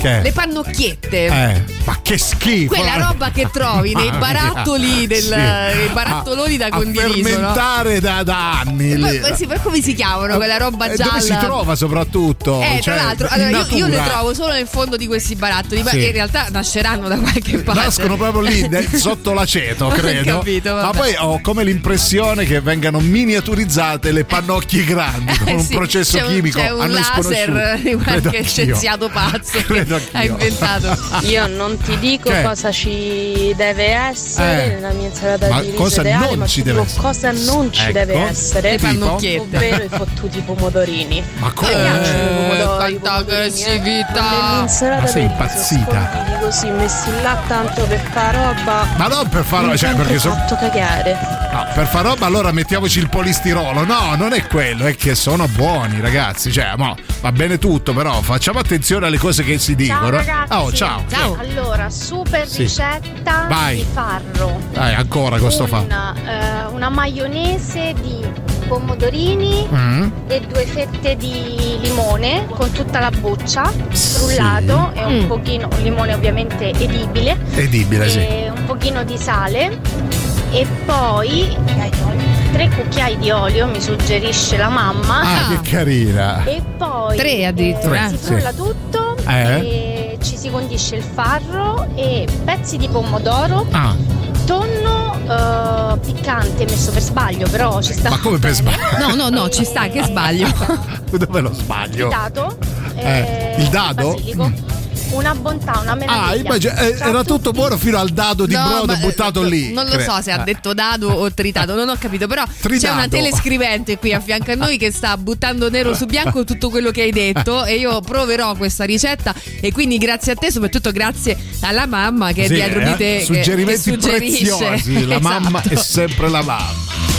che? le pannocchiette? Eh, ma che schifo! Quella roba che trovi nei mia. barattoli del, Sì. nei barattoloni da a condiviso, no? fermentare da, da anni. Ma sì, ma come si chiamano quella roba Eh, gialla? Dove si trova soprattutto? Eh, Cioè, tra l'altro, allora, io, io le trovo solo nel fondo di questi barattoli, ma Sì. in realtà nasceranno da qualche parte. Nascono proprio lì sotto l'aceto, Ho credo. capito, Ma poi ho come l'impressione che vengano miniaturizzate le pannocchie grandi con Eh un sì, processo c'è un- chimico c'è a un laser di qualche scienziato pazzo Credo ha anch'io. inventato. Io non ti dico Che? cosa ci deve essere Eh. nella mia insalata Ma di riso cosa ideale, non ma ci ti deve dico cosa non ci Ecco. deve essere. Le pannocchiette. Ovvero i fottuti pomodorini. Ma come? Mi piacciono i pomodori, eh. aggressività. Nell'insalata Ma sei impazzita? così messi là tanto per fare roba. Ma non per fare mi cioè perché sono fatto cagare. No, per far roba allora mettiamoci il polistirolo. No, non è quello, è che sono buoni, ragazzi. Cioè, mo, va bene tutto, però facciamo attenzione alle cose che si Ciao dicono. ragazzi. Oh, ciao. Allora, super Sì. ricetta Vai. di farro. Dai, ancora questo fa. Una, eh, una maionese di pomodorini Mm. e due fette di limone con tutta la buccia frullato e un Mm. pochino, un limone ovviamente edibile. Edibile, sì. e un pochino di sale e poi tre cucchiai di olio, mi suggerisce la mamma. Ah, che carina. E poi Tre addirittura, eh, eh. si frulla tutto Eh? e ci si condisce il farro e pezzi di pomodoro, Ah, tonno eh, piccante messo per sbaglio, però ci sta. ma come per sbaglio? No, no, no, ci sta, che sbaglio. Dove lo sbaglio? Dato, Eh, il dado? basilico. Una bontà, una meraviglia. Ah, immagino, eh, era tutto tutti. buono fino al dado di No, brodo ma, eh, buttato lì. Non lo Cre- so se ha eh. detto dado o tritato, non ho capito, però c'è Tridado. una telescrivente qui a fianco a noi che sta buttando nero su bianco tutto quello che hai detto e io proverò questa ricetta e quindi grazie a te, soprattutto grazie alla mamma che è Sì, dietro eh, di te che- Suggerimenti che suggerisce. preziosi. La mamma è Esatto. sempre la mamma.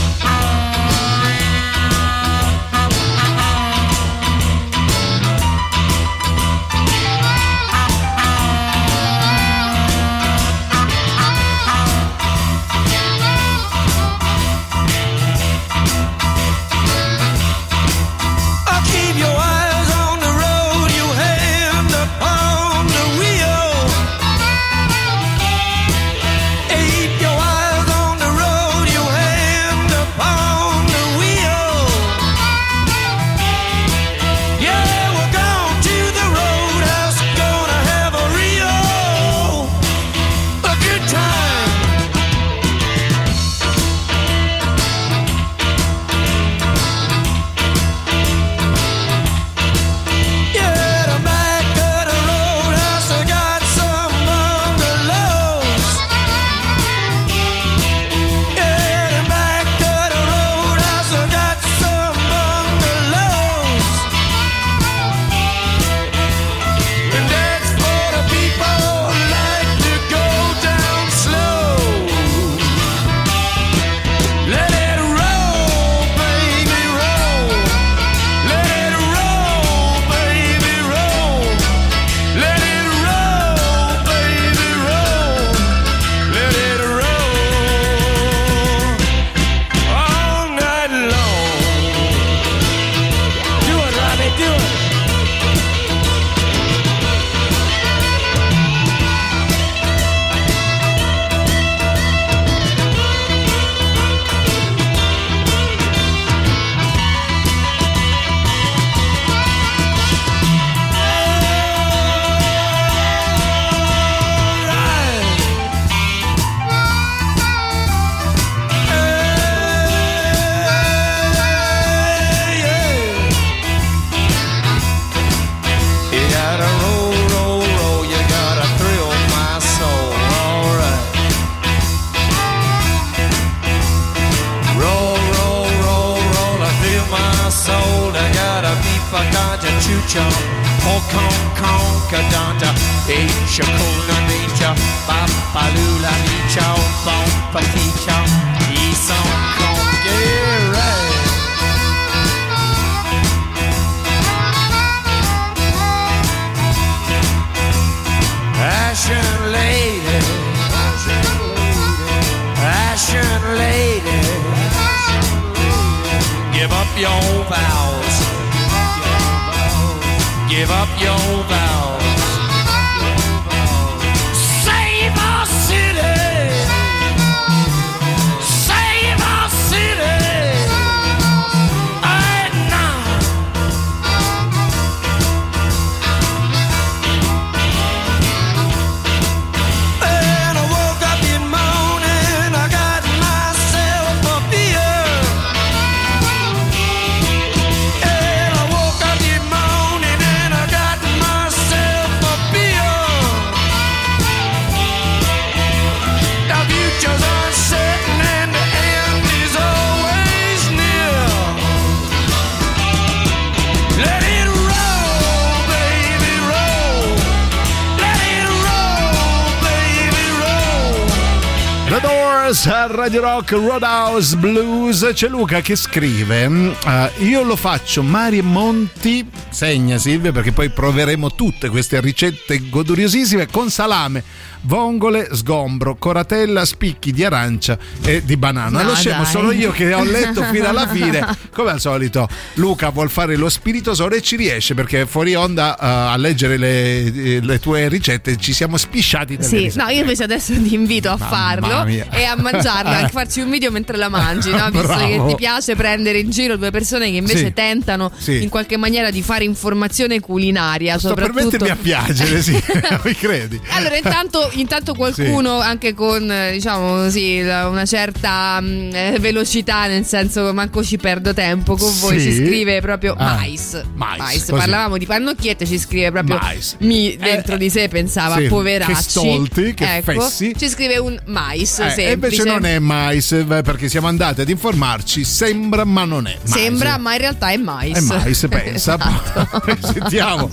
Rock Roadhouse Blues. C'è Luca che scrive eh, io lo faccio Mari e Monti segna Silvia perché poi proveremo tutte queste ricette goduriosissime con salame vongole, sgombro, coratella, spicchi di arancia e di banana. No, lo scemo dai. sono io che ho letto fino alla fine. Come al solito, Luca vuol fare lo spiritoso e ci riesce perché fuori onda eh, a leggere le, le tue ricette ci siamo spisciati Sì, risate. no, io invece adesso ti invito a Mamma farlo mia. e a mangiarlo, anche farci un video mentre la mangi, no? Visto che Bravo. ti piace prendere in giro due persone che invece Sì. tentano Sì. in qualche maniera di fare informazione culinaria, Sto per soprattutto mettermi a piangere, sì, mi credi? Allora, intanto, intanto qualcuno anche con eh, diciamo così una certa mh, eh, velocità, nel senso manco ci perdo tempo con voi, Sì. ci scrive proprio Ah, mais. mais, così. Parlavamo di pannocchiette, ci scrive proprio Mais. mi dentro di sé pensava sì, poveracci. che stolti, che ecco, fessi. Ci scrive un mais Eh, semplice. e invece non è mais eh, perché siamo andati ad informarci sembra ma non è mais. Sembra, ma in realtà è mais. è mais pensa Esatto. Sentiamo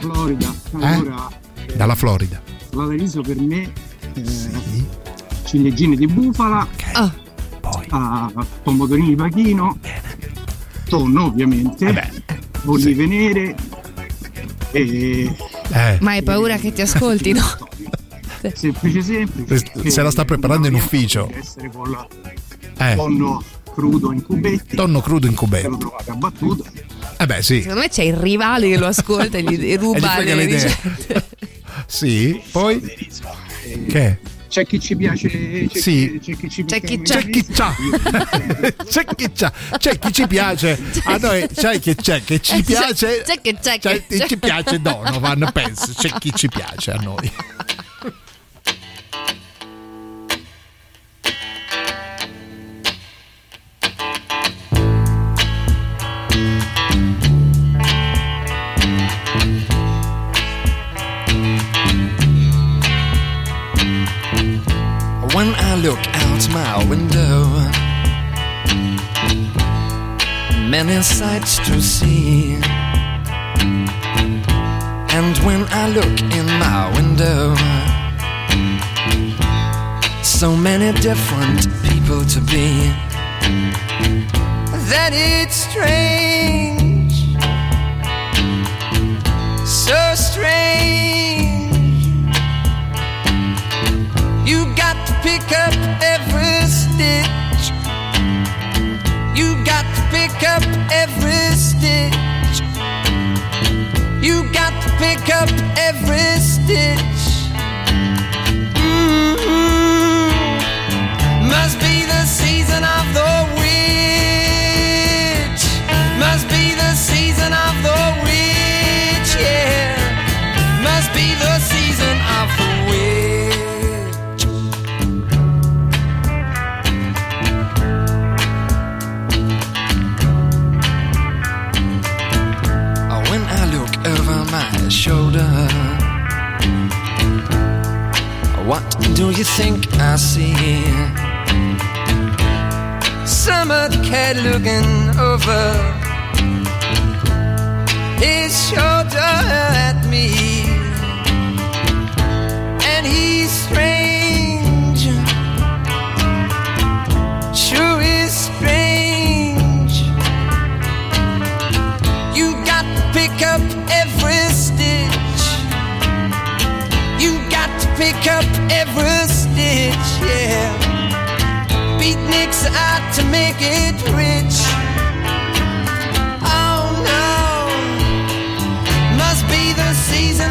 Florida. Allora, dalla Florida la riso per me, eh, ciliegine di bufala, Ah. ah, pomodorini di pachino, tonno ovviamente, olive nere e Ma hai paura che ti ascoltino? semplice semplice. se la sta preparando in ufficio essere con la Eh. tonno crudo in cubetti. tonno crudo in Lo cubetti trovate abbattuto. eh beh sì Secondo me c'è il rivale che lo ascolta e gli E gli ruba le ricette. Sì poi? Che? C'è chi ci piace, c'è, Sì. chi, c'è chi ci C'è piace chi c'è. Chi c'ha. C'è chi c'ha. C'è chi ci piace. A noi c'è chi c'è? Che ci piace? C'è che c'è c'è- che ci piace? Donovan penso c'è chi ci piace a noi look out my window, many sights to see. And when I look in my window, so many different people to be. That it's strange, so strange. Pick up every stitch. You got to pick up every stitch. You got to pick up every stitch. Mhm. Must be the season of the do you think I see? summer cat looking over his shoulder at me. And he's strange, sure is strange. You got to pick up pick up every stitch, yeah. Beatniks out to make it rich. Oh no, must be the season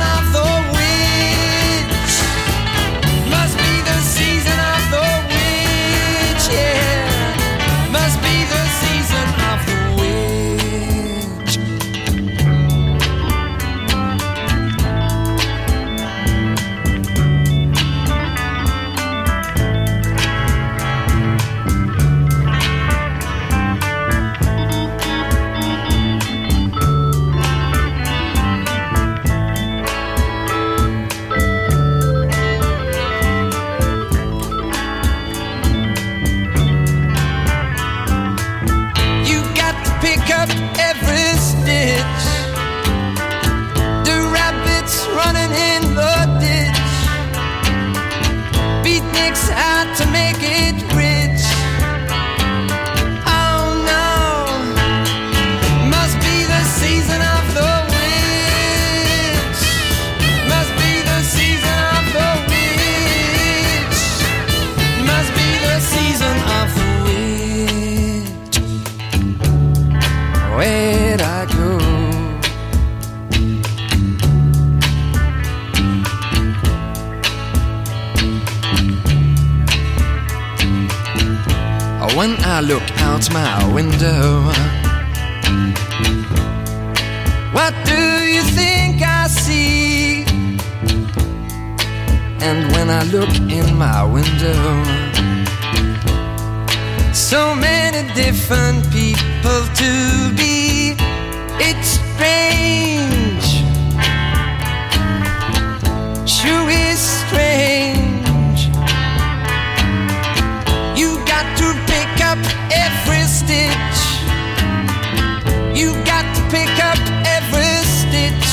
my window, what do you think I see? And when I look in my window, so many different people to be. It's strange, sure is strange. Stitch. You got to pick up every stitch.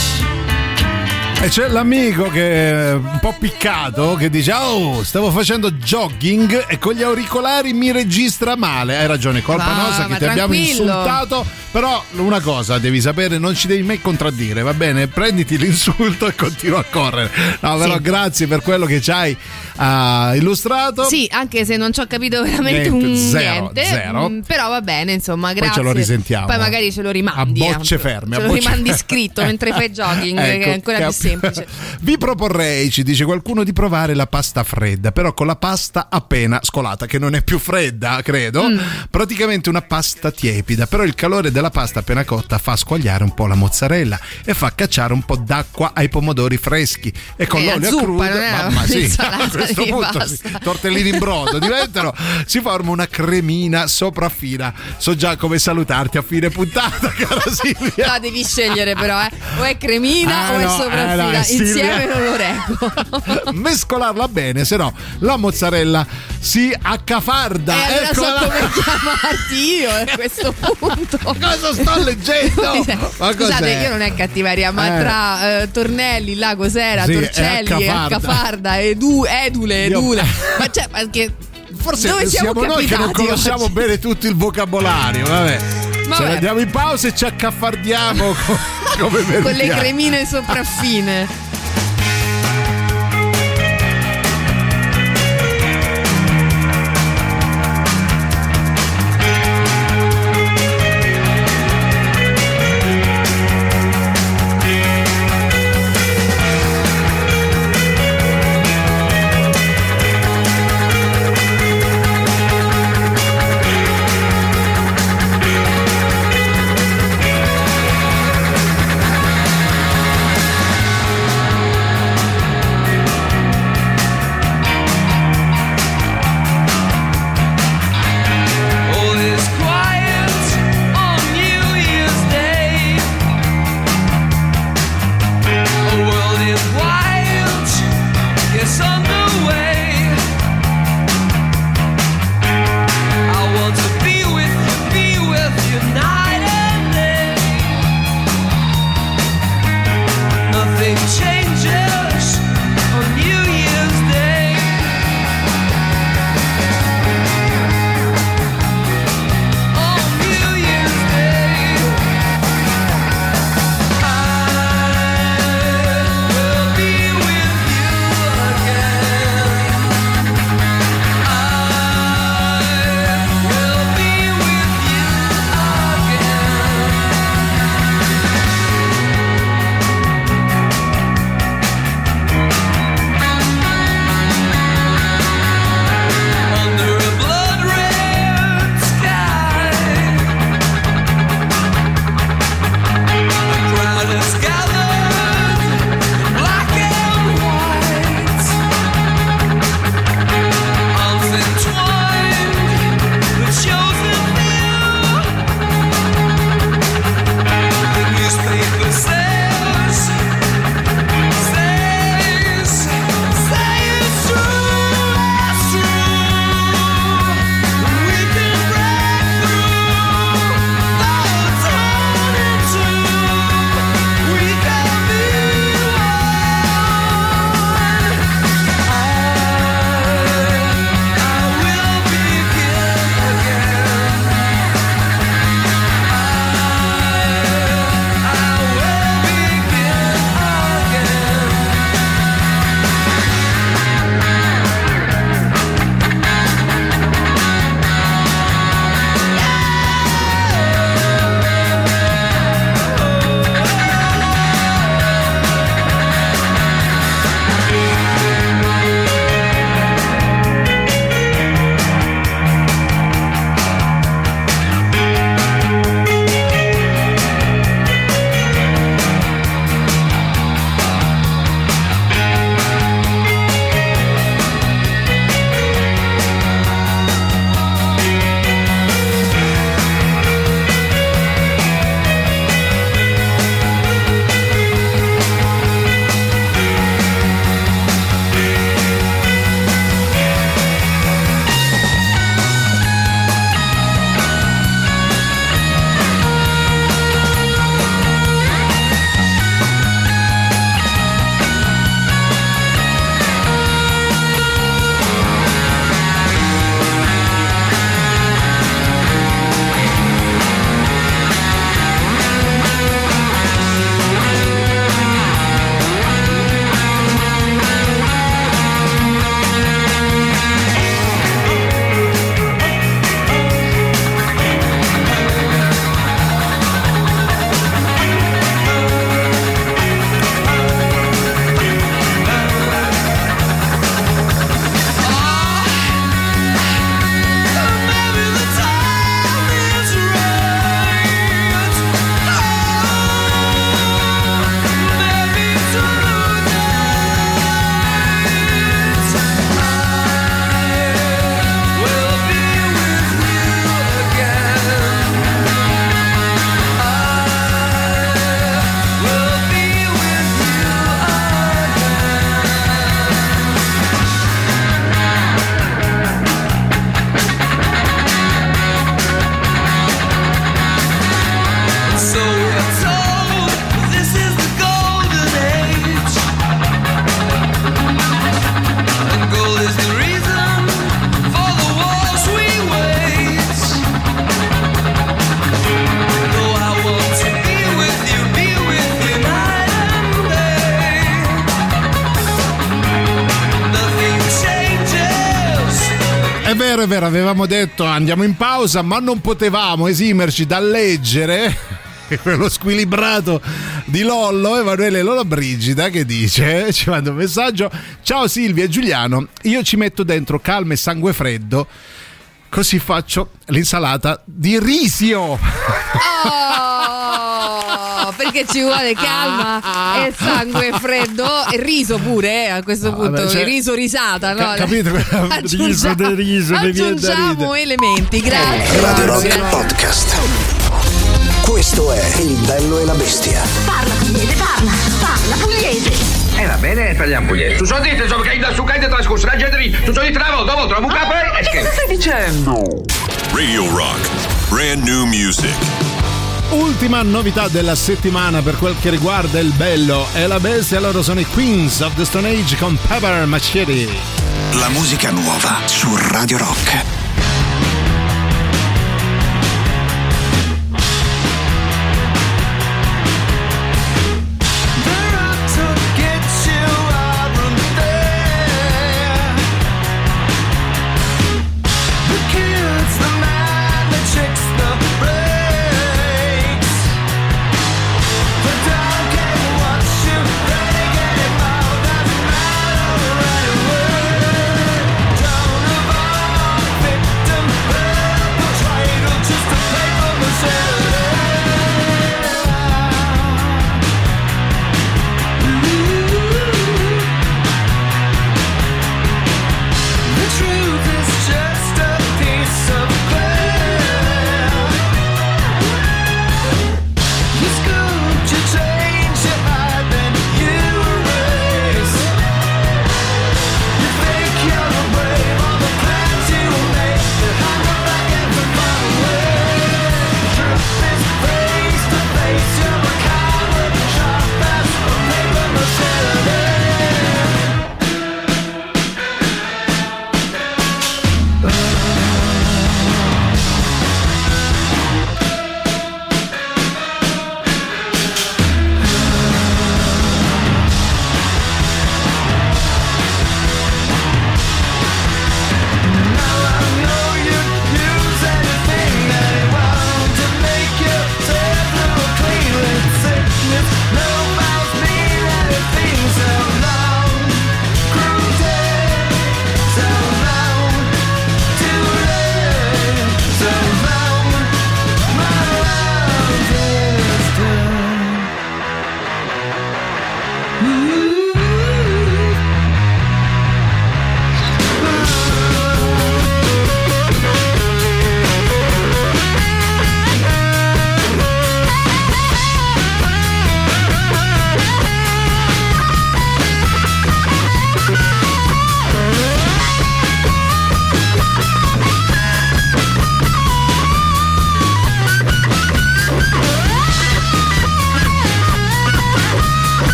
E c'è l'amico che è un po' piccato che dice: Oh, stavo facendo jogging e con gli auricolari mi registra male. Hai ragione, colpa No, nostra che ti abbiamo tranquillo. insultato. Però una cosa devi sapere, non ci devi mai contraddire, va bene? Prenditi l'insulto e continua a correre. No, però Sì. grazie per quello che ci hai ah, illustrato. Sì, anche se non ci ho capito veramente Niente, un zero, niente. zero. mm, Però va bene, insomma, Poi grazie. ce lo risentiamo. Poi magari ce lo rimandi. A bocce ferme, a Ce lo bocce rimandi ferme. scritto mentre fai jogging, che è Ecco, ancora più cap- semplice. Vi proporrei, ci dice qualcuno, di provare la pasta fredda, però con la pasta appena scolata, che non è più fredda, credo. Mm. Praticamente una pasta tiepida, però il calore della pasta appena cotta fa squagliare un po' la mozzarella e fa cacciare un po' d'acqua ai pomodori freschi. E con Eh, l'olio zuppa, crudo, mamma, sì, a questo punto sì, tortellini in brodo diventano, si forma una cremina sopraffina. So già come salutarti a fine puntata, cara Silvia. No, devi scegliere però, eh. O è cremina Ah, o è no, sopraffina. eh, no. Insieme non lo reggo. mescolarla bene, se no la mozzarella si accafarda. E allora so Eccola. come chiamarti io a questo punto. Cosa sto leggendo? Ma Scusate, io non è cattiveria, ma Eh. tra eh, Tornelli, là cos'era, Sì, Torcelli, e Accafarda. Edu, Edule, Io- Edule. Ma cioè, ma che. Forse dove siamo, siamo noi che non conosciamo oggi? bene tutto il vocabolario. Vabbè. Ce Vabbè. andiamo in pausa e ci accaffardiamo co- come Con le cremine sopraffine. Avevamo detto andiamo in pausa, ma non potevamo esimerci dal leggere quello squilibrato di Lollo, Emanuele Lollo Brigida che dice, ci manda un messaggio, ciao Silvia e Giuliano, io ci metto dentro calma e sangue freddo, così faccio l'insalata di risio. Oh, perché ci vuole calma e sangue freddo e riso pure eh, a questo punto, vabbè, cioè- riso risata, no? Ca- capito? Aggiungiamo- Riso de riso, Aggiungiamo elementi, grazie. Radio Rock. Podcast. Questo è Il bello e la bestia. Parla pugliese, parla, parla pugliese. E va bene, parliamo pugliese. Tu so dite, insomma, che da su caide trascorso la gente lì. Tu so dite una volta, dopo trovo un capo e scherzo. stai dicendo? Radio Rock. Brand new music. Ultima novità della settimana per quel che riguarda il bello e la bestia, loro sono i Queens of the Stone Age con Pepper Machete. La musica nuova su Radio Rock.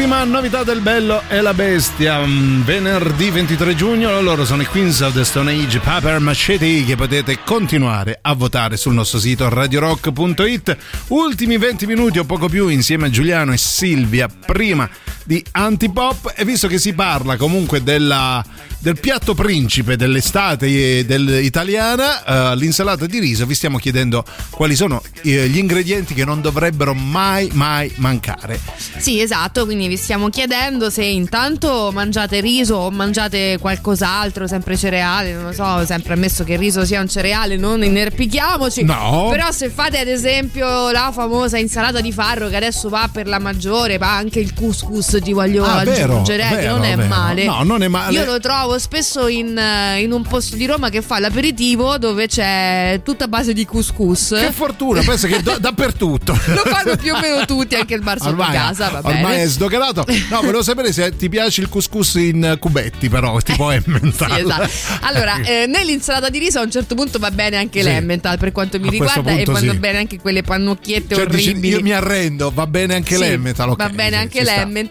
Ultima novità del bello e la bestia. Mm, Venerdì 23 giugno loro sono i Queens of the Stone Age Paper Machete che potete continuare a votare sul nostro sito radiorock.it. Ultimi 20 minuti o poco più insieme a Giuliano e Silvia prima di Antipop e visto che si parla comunque della, del piatto principe dell'estate eh, italiana, eh, l'insalata di riso, vi stiamo chiedendo quali sono eh, gli ingredienti che non dovrebbero mai mai mancare. Sì, esatto, quindi vi stiamo chiedendo se intanto mangiate riso o mangiate qualcos'altro, sempre cereali, non lo so, sempre ammesso che il riso sia un cereale, non inerpichiamoci. No. Però se fate ad esempio la famosa insalata di farro che adesso va per la maggiore, va anche il couscous couscous ti voglio Ah, vero, aggiungere, eh, che vero, non è vero. male. No, non è male. Io lo trovo spesso in, eh, in un posto di Roma che fa l'aperitivo dove c'è tutta a base di couscous. Che fortuna, pensa che da- dappertutto. Lo fanno più o meno tutti, anche il bar sotto Ormai, casa, va ormai bene. è sdoganato. No, volevo sapere se ti piace il couscous in cubetti, però, tipo Emmental. Sì, esatto. Allora, eh, nell'insalata di riso a un certo punto va bene anche Sì. l'Emmental per quanto mi A riguarda e vanno sì. bene anche quelle pannocchiette Cioè, dici, orribili. io mi arrendo, va bene anche Sì, l'Emmental, ok, Va bene anche ci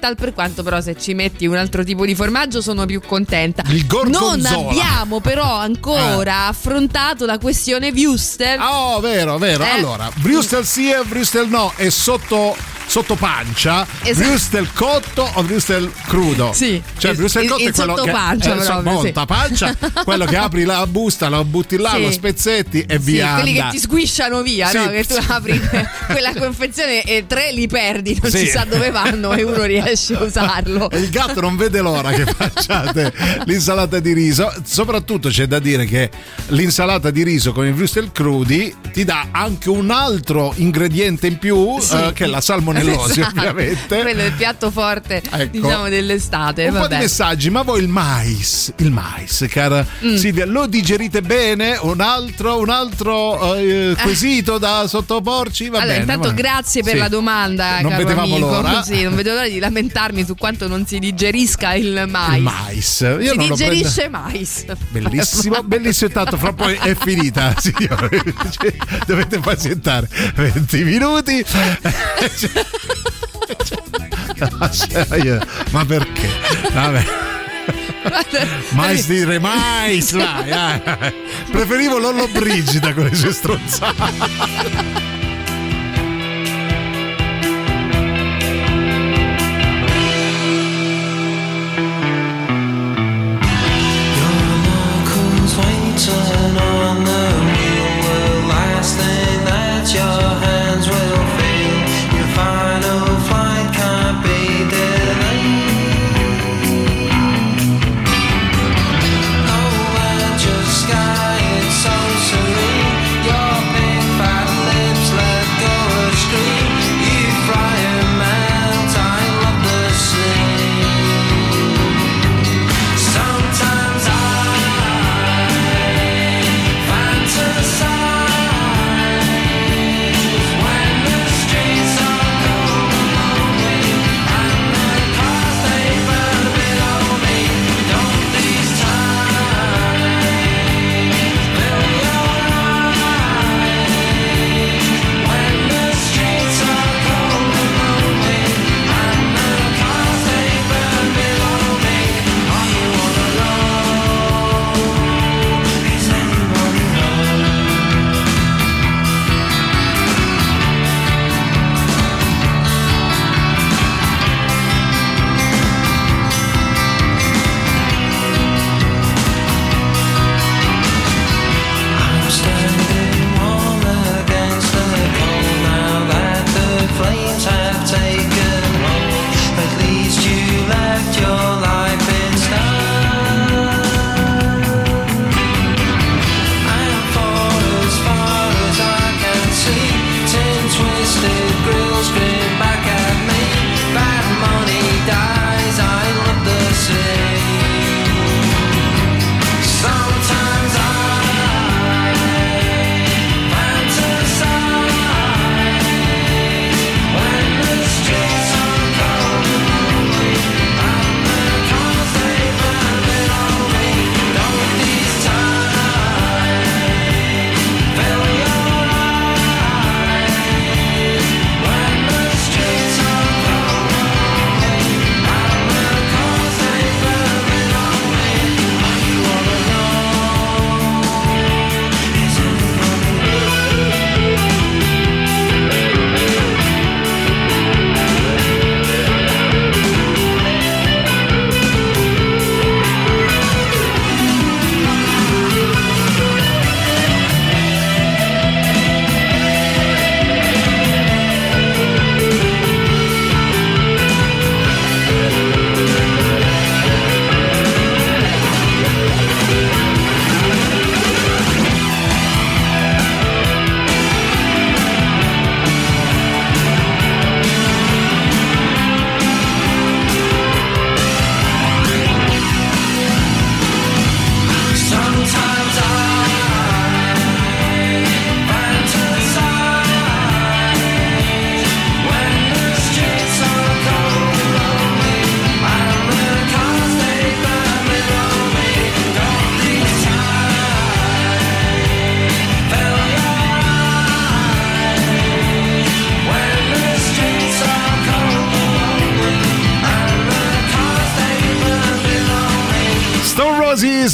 l'Emmental, per quanto però se ci metti un altro tipo di formaggio sono più contenta. Il non gorgonzola. abbiamo però ancora affrontato la questione Wuster. Oh, vero, vero. Eh? Allora, Brustel sì e Brustel no, è sotto, sotto pancia. Esatto. Brustel cotto o Brustel crudo? Sì. Cioè, Brustel cotto il è quello che sottopancia eh, proprio, sì. monta pancia, quello che apri la busta, lo butti là, Sì. lo spezzetti e Sì, via. quelli che andare. ti squisciano via, Sì, no? Che tu sì. apri quella confezione e tre li perdi, non Sì. si sa dove vanno e uno riesce a usarlo. Il gatto non vede l'ora che facciate l'insalata di riso. Soprattutto c'è da dire che l'insalata di riso con i würstel crudi ti dà anche un altro ingrediente in più, Sì. eh, che è la salmonellosi, Esatto. ovviamente. Quello è il piatto forte, Ecco. diciamo, dell'estate. Un po' di vabbè. messaggi, ma voi il mais, il mais, cara Mm. Silvia, lo digerite bene? Un altro, un altro eh, quesito da sottoporci? Va allora, bene. intanto va- grazie per Sì. la domanda, Non caro vedevamo amico. l'ora. Sì, non vedo l'ora di lamentarmi su quanto non si digerisca il mais. Il mais. Io si non digerisce mais. Bellissimo, bellissimo. Tanto fra poi è finita, signori. Cioè, Dovete pazientare 20 minuti. Cioè, Ma perché? Vabbè. Mais dire mais, vai, vai. Preferivo Lollo Brigida con le sue stronzate.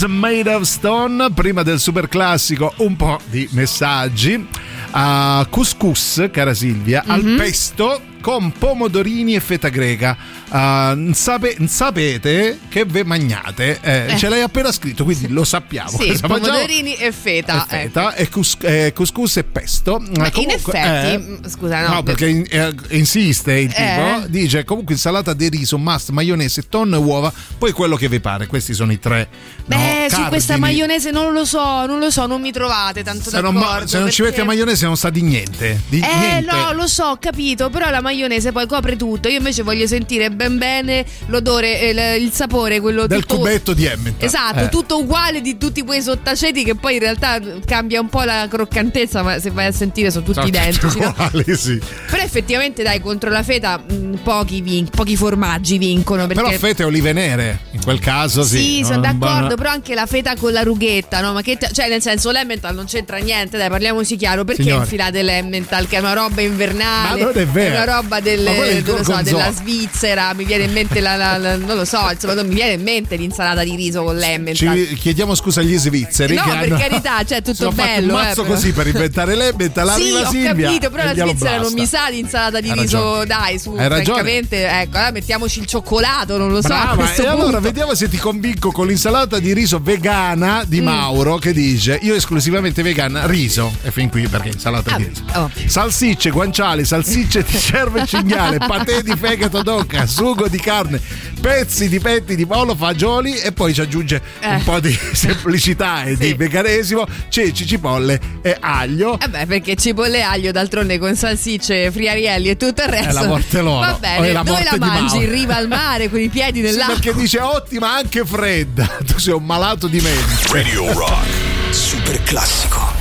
Made of Stone, prima del super classico un po' di messaggi. A couscous, cara Silvia, al Mhm. pesto con pomodorini e feta greca. Ah, non sape- non sapete che ve magnate? Eh, Eh. Ce l'hai appena scritto, quindi lo sappiamo. Sì, pomodorini e feta. E ecco. feta e cous- eh, couscous e pesto. Ma Eh, in comunque, effetti, eh, scusa, no, No, perché in- eh, insiste il tipo, Eh. dice comunque insalata di riso, must, maionese, tonno e uova, poi quello che vi pare. Questi sono i tre. Beh, no, su cardini. questa maionese non lo so, non lo so, non mi trovate tanto Se non, d'accordo. ma- se non ci perché- metti a maionese non sa di niente. Di Eh niente. no, lo so, ho capito, però la maionese poi copre tutto. Io invece voglio sentire ben bene l'odore, eh, il sapore, quello Del tutto cubetto di Emmental. Esatto, Eh. tutto uguale di tutti quei sottaceti che poi in realtà cambia un po' la croccantezza, ma se vai a sentire sono tutti Sono identici. no? uguali, sì. Però effettivamente dai, contro la feta mh, pochi, vin- pochi formaggi vincono. Perché... Però fete e olive nere, in quel caso sì. Sì, sono d'accordo, buon- però anche la feta con la rughetta, no? Ma che te- cioè, nel senso, l'Emmental non c'entra niente, dai, parliamoci chiaro. Perché Signore. infilate l'Emmental, che è una roba invernale? Ma non è vero. una roba il non lo so, della Svizzera. Mi viene in mente la, la- la- non lo so, insomma, non mi viene in mente l'insalata di riso con l'Emmental. Ci chiediamo scusa agli svizzeri No, che per hanno, carità, cioè, tutto bello, un mazzo eh, così per inventare l'Emmental. Sì, arriva ho Silvia capito, però la Svizzera non mi sa di insalata di Hai riso, ragione. dai, su, Hai ragione. francamente, ecco, allora mettiamoci il cioccolato, non lo so. Brava, e allora punto. vediamo se ti convinco con l'insalata di riso vegana di Mm. Mauro che dice io esclusivamente vegana riso e fin qui perché insalata di riso Oh. salsicce, guanciale, salsicce di cervo e cinghiale patè di fegato d'oca sugo di carne pezzi di petti di pollo fagioli e poi ci aggiunge Eh. un po' di semplicità e di Sì. veganesimo ceci, cipolle e aglio Eh beh, perché cipolle e aglio d'altronde con salsicce, friarielli e tutto il resto. È la morte loro. Va bene, la dove la di mangi? In riva al mare con i piedi Sì, nell'acqua. perché dice ottima anche fredda tu sei un malato di mente Radio Rock. Super classico.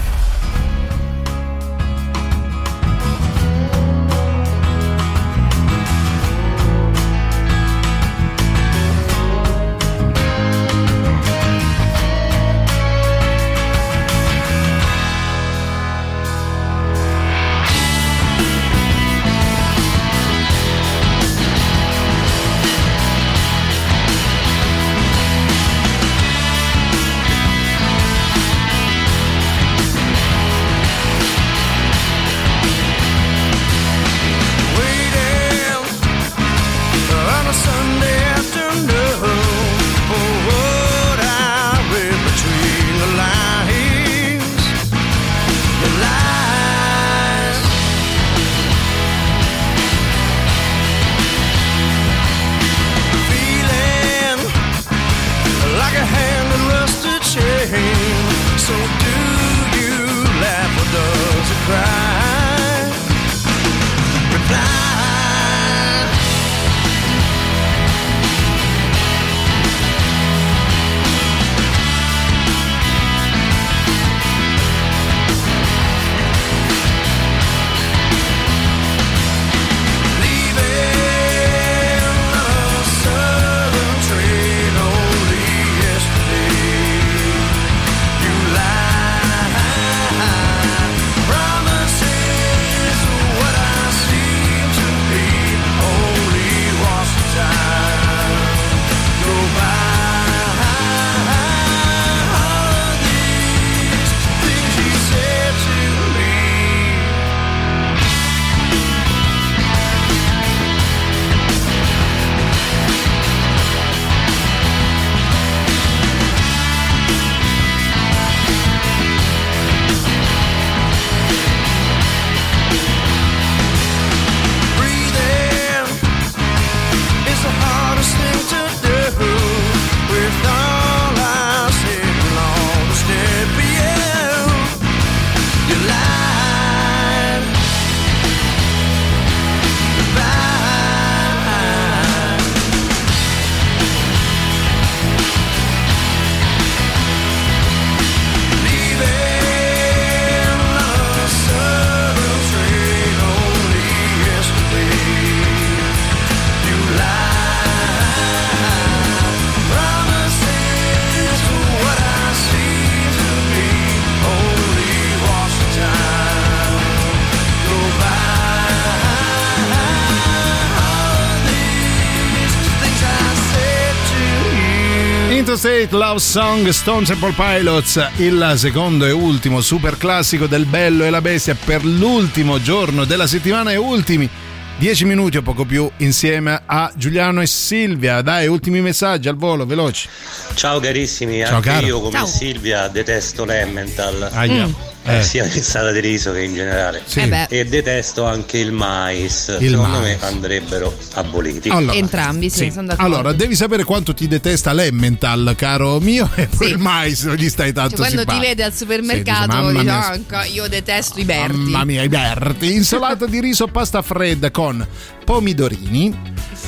8 Love Song Stone Temple Pilots, il secondo e ultimo super classico del Bello e la Bestia per l'ultimo giorno della settimana e ultimi 10 minuti o poco più insieme a Giuliano e Silvia. Dai, ultimi messaggi al volo, veloci. Ciao carissimi, Ciao, anche caro. io come Ciao. Silvia detesto l'Emmental, Aia. Mm. Eh, sia l'insalata di riso che in generale. Sì. Eh. E detesto anche il mais, Il secondo mais. me andrebbero aboliti. Allora, Entrambi, sì, sì. sono d'accordo. Allora, devi sapere quanto ti detesta l'Emmental, caro mio, e poi il mais non gli stai tanto Cioè, quando ti vede al supermercato, Sì, dice, mia. "Ah, io detesto i Berti. Mamma mia, i Berti. Insalata di riso pasta fredda con pomidorini,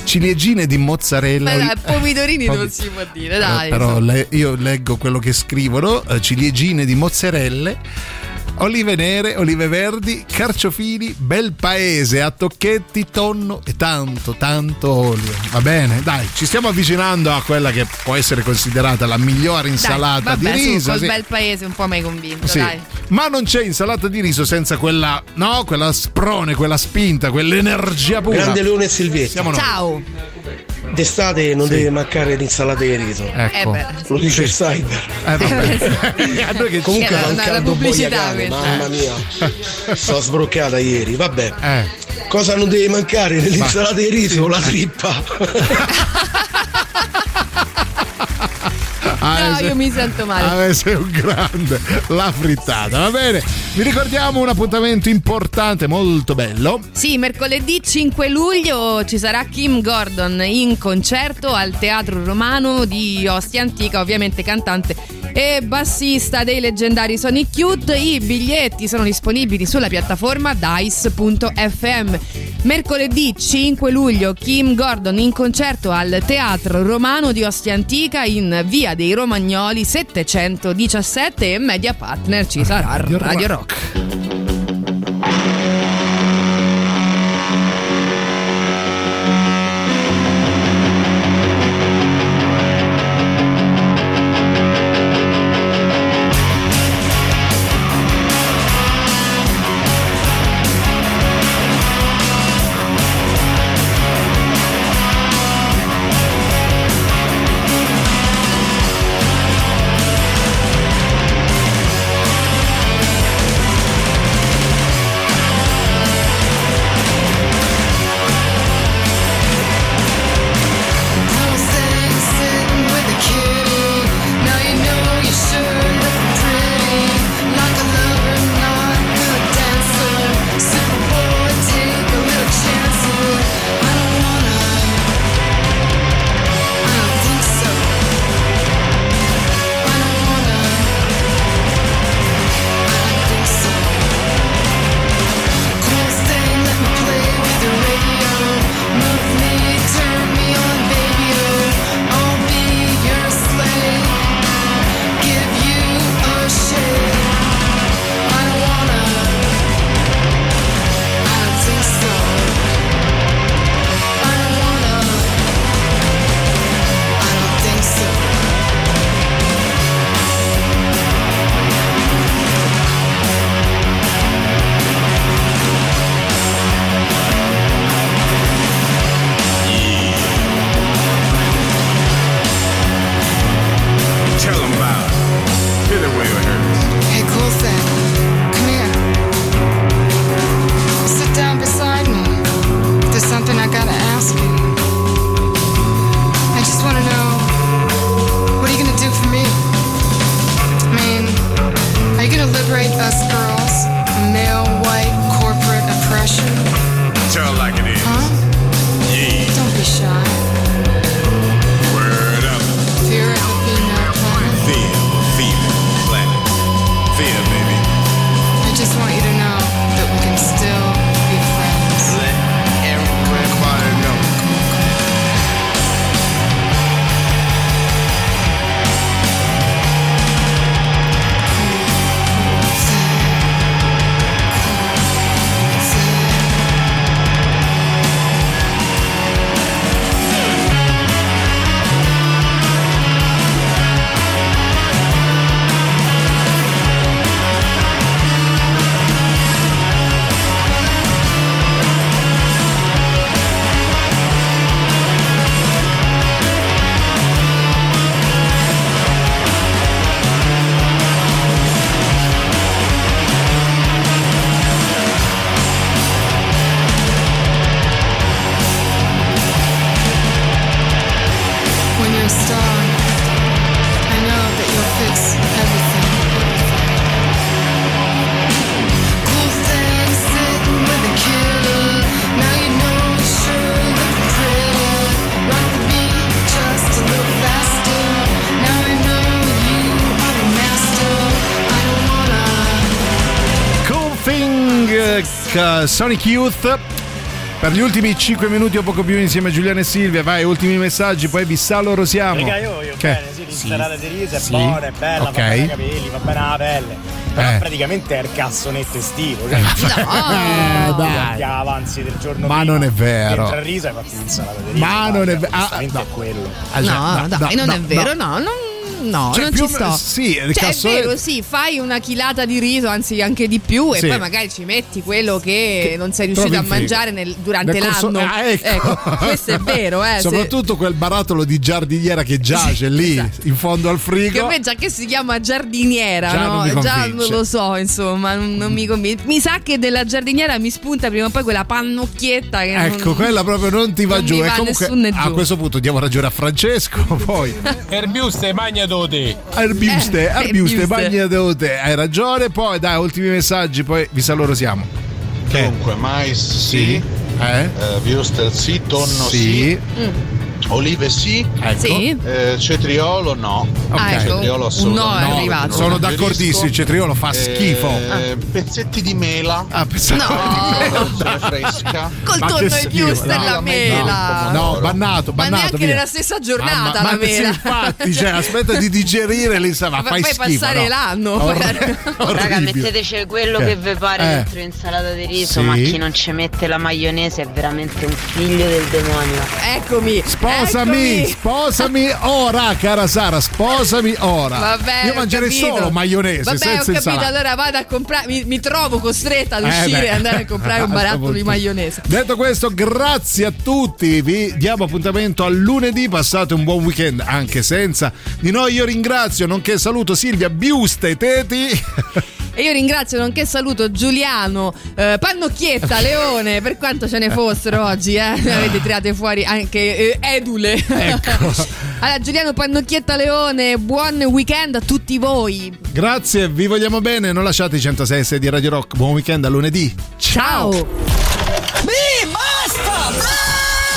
ciliegine di mozzarella. Ma dai, pomidorini Pom- non si può dire, dai. Eh, però le- io leggo quello che scrivono: eh, ciliegine di mozzarelle. Olive nere, olive verdi, carciofini, bel paese a tocchetti, tonno e tanto, tanto olio. Va bene, dai, ci stiamo avvicinando a quella che può essere considerata la migliore insalata dai, vabbè, di su, riso. col sì. bel paese un po' mi hai convinto, Sì. dai. Ma non c'è insalata di riso senza quella, no, quella sprone, quella spinta, quell'energia pura. Grande Leone e Silvietta. Siamo noi. Ciao. D'estate non Sì. deve mancare l'insalata di riso. Ecco. Eh. Lo dice il cyber. Eh, Comunque fa un caldo pubblicità boia cane, questa. mamma mia. Sto sbroccata ieri, vabbè. Eh. Cosa non deve mancare nell'insalata di riso? La trippa. Ah, No, sei- io mi sento male. Ah, sei un grande, la frittata, va bene. Vi ricordiamo un appuntamento importante, molto bello. Sì, mercoledì 5 luglio ci sarà Kim Gordon in concerto al Teatro Romano di Ostia Antica, ovviamente cantante e bassista dei leggendari Sonic Youth. I biglietti sono disponibili sulla piattaforma dice.fm. Mercoledì 5 luglio Kim Gordon in concerto al Teatro Romano di Ostia Antica in Via dei Romagnoli 717 e media partner ci sarà Radio Radio Rock. Rock. Sonic Youth. Per gli ultimi 5 minuti o poco più insieme a Giuliana e Silvia, vai, ultimi messaggi, poi chissà loro siamo. Raga, io voglio Che? bene, sì, l'insalata di riso è Sì. buona, è bella, Ok. fa bene ai capelli, fa bene alla pelle. Però Eh. praticamente è il cassonetto estivo. Cioè, Eh, dai. Gli avanzi del giorno Ma prima, non è vero. Entra il riso e hai fatto l'insalata di riso. Ma non è vero. Ah, Giustamente è quello. Ah, cioè, No, no, dai, no, non no, è vero, no. no, non, no, Cioè, non più ci sto. sì, il cioè, cassone- è vero, sì, fai una chilata di riso, anzi anche di più, e Sì. poi magari ci metti quello che, non sei riuscito trovi a mangiare nel- durante Nel corso- l'anno. Ah, ecco. questo è vero, eh. se- Soprattutto quel barattolo di giardiniera che giace lì in fondo al Che frigo. a me già che si chiama giardiniera, Già no? non già non lo so, insomma, non, non mi convince. Mi sa che della giardiniera mi spunta prima o poi quella pannocchietta che Ecco, non- quella proprio non ti va non giù. mi E va comunque a giù. questo punto diamo ragione a Francesco. Poi Erbiuste, magna te. Arbiuste, Eh, Arbiuste, Arbiuste. bagna te. Hai ragione. Poi dai, ultimi messaggi, poi vi loro siamo. Dunque, mais sì, Eh? eh, Würstel sì, tonno Sì. sì, Mm. Olive sì, Ecco. Sì. eh, cetriolo no. Ah, ecco, Cetriolo assolutamente no è arrivato. Sono d'accordissimo, il cetriolo fa schifo. Eh, Pezzetti di mela. Ah, pensavo- Melanzane fresca. Col Ma tonno e schifo, più della no. mela. No, bannato, Ma bannato. neanche via. nella stessa giornata Ah, ma, la ma mela. infatti, cioè, aspetta di digerire lì, sa, ma Fa- fai fai schifo. passare no? l'anno. Orre- Raga, metteteci quello Eh. che vi pare Eh. dentro l'insalata di riso, Sì. ma chi non ci mette la maionese è veramente un figlio del demonio. Eccomi. Sposami, eccomi. sposami ora, cara Sara, sposami ora. Vabbè, Io mangerei solo maionese, Vabbè, senza ho capito, insalata. allora vado a comprare. Mi, mi trovo costretta ad Eh, uscire beh. e andare a comprare un barattolo di maionese. Detto questo, grazie a tutti. Vi diamo appuntamento a lunedì. Passate un buon weekend anche senza di noi. Io ringrazio, nonché saluto Silvia Biuste e Teti. E io ringrazio, nonché saluto Giuliano, eh, Pannocchietta, Leone, per quanto ce ne fossero oggi, eh. Ne avete tirate fuori anche eh, Edule. Ecco. allora, Giuliano Pannocchietta Leone, buon weekend a tutti voi. Grazie, vi vogliamo bene. Non lasciate i 106 6 di Radio Rock. Buon weekend a lunedì. Ciao. Mi basta!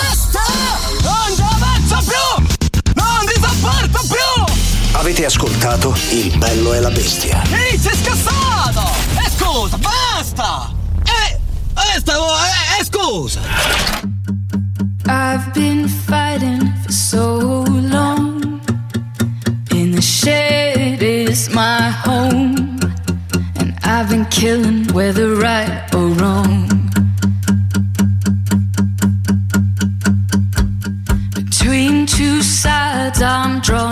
Basta! Non ci avanzo più! Non ti sopporto più! Avete ascoltato Il bello e la bestia. Ehi, sei scassato! Scusa, basta! Eh, eh, scusa! I've been fighting for so long. In the shed is my home. And I've been killing whether right or wrong. Between two sides, I'm drawn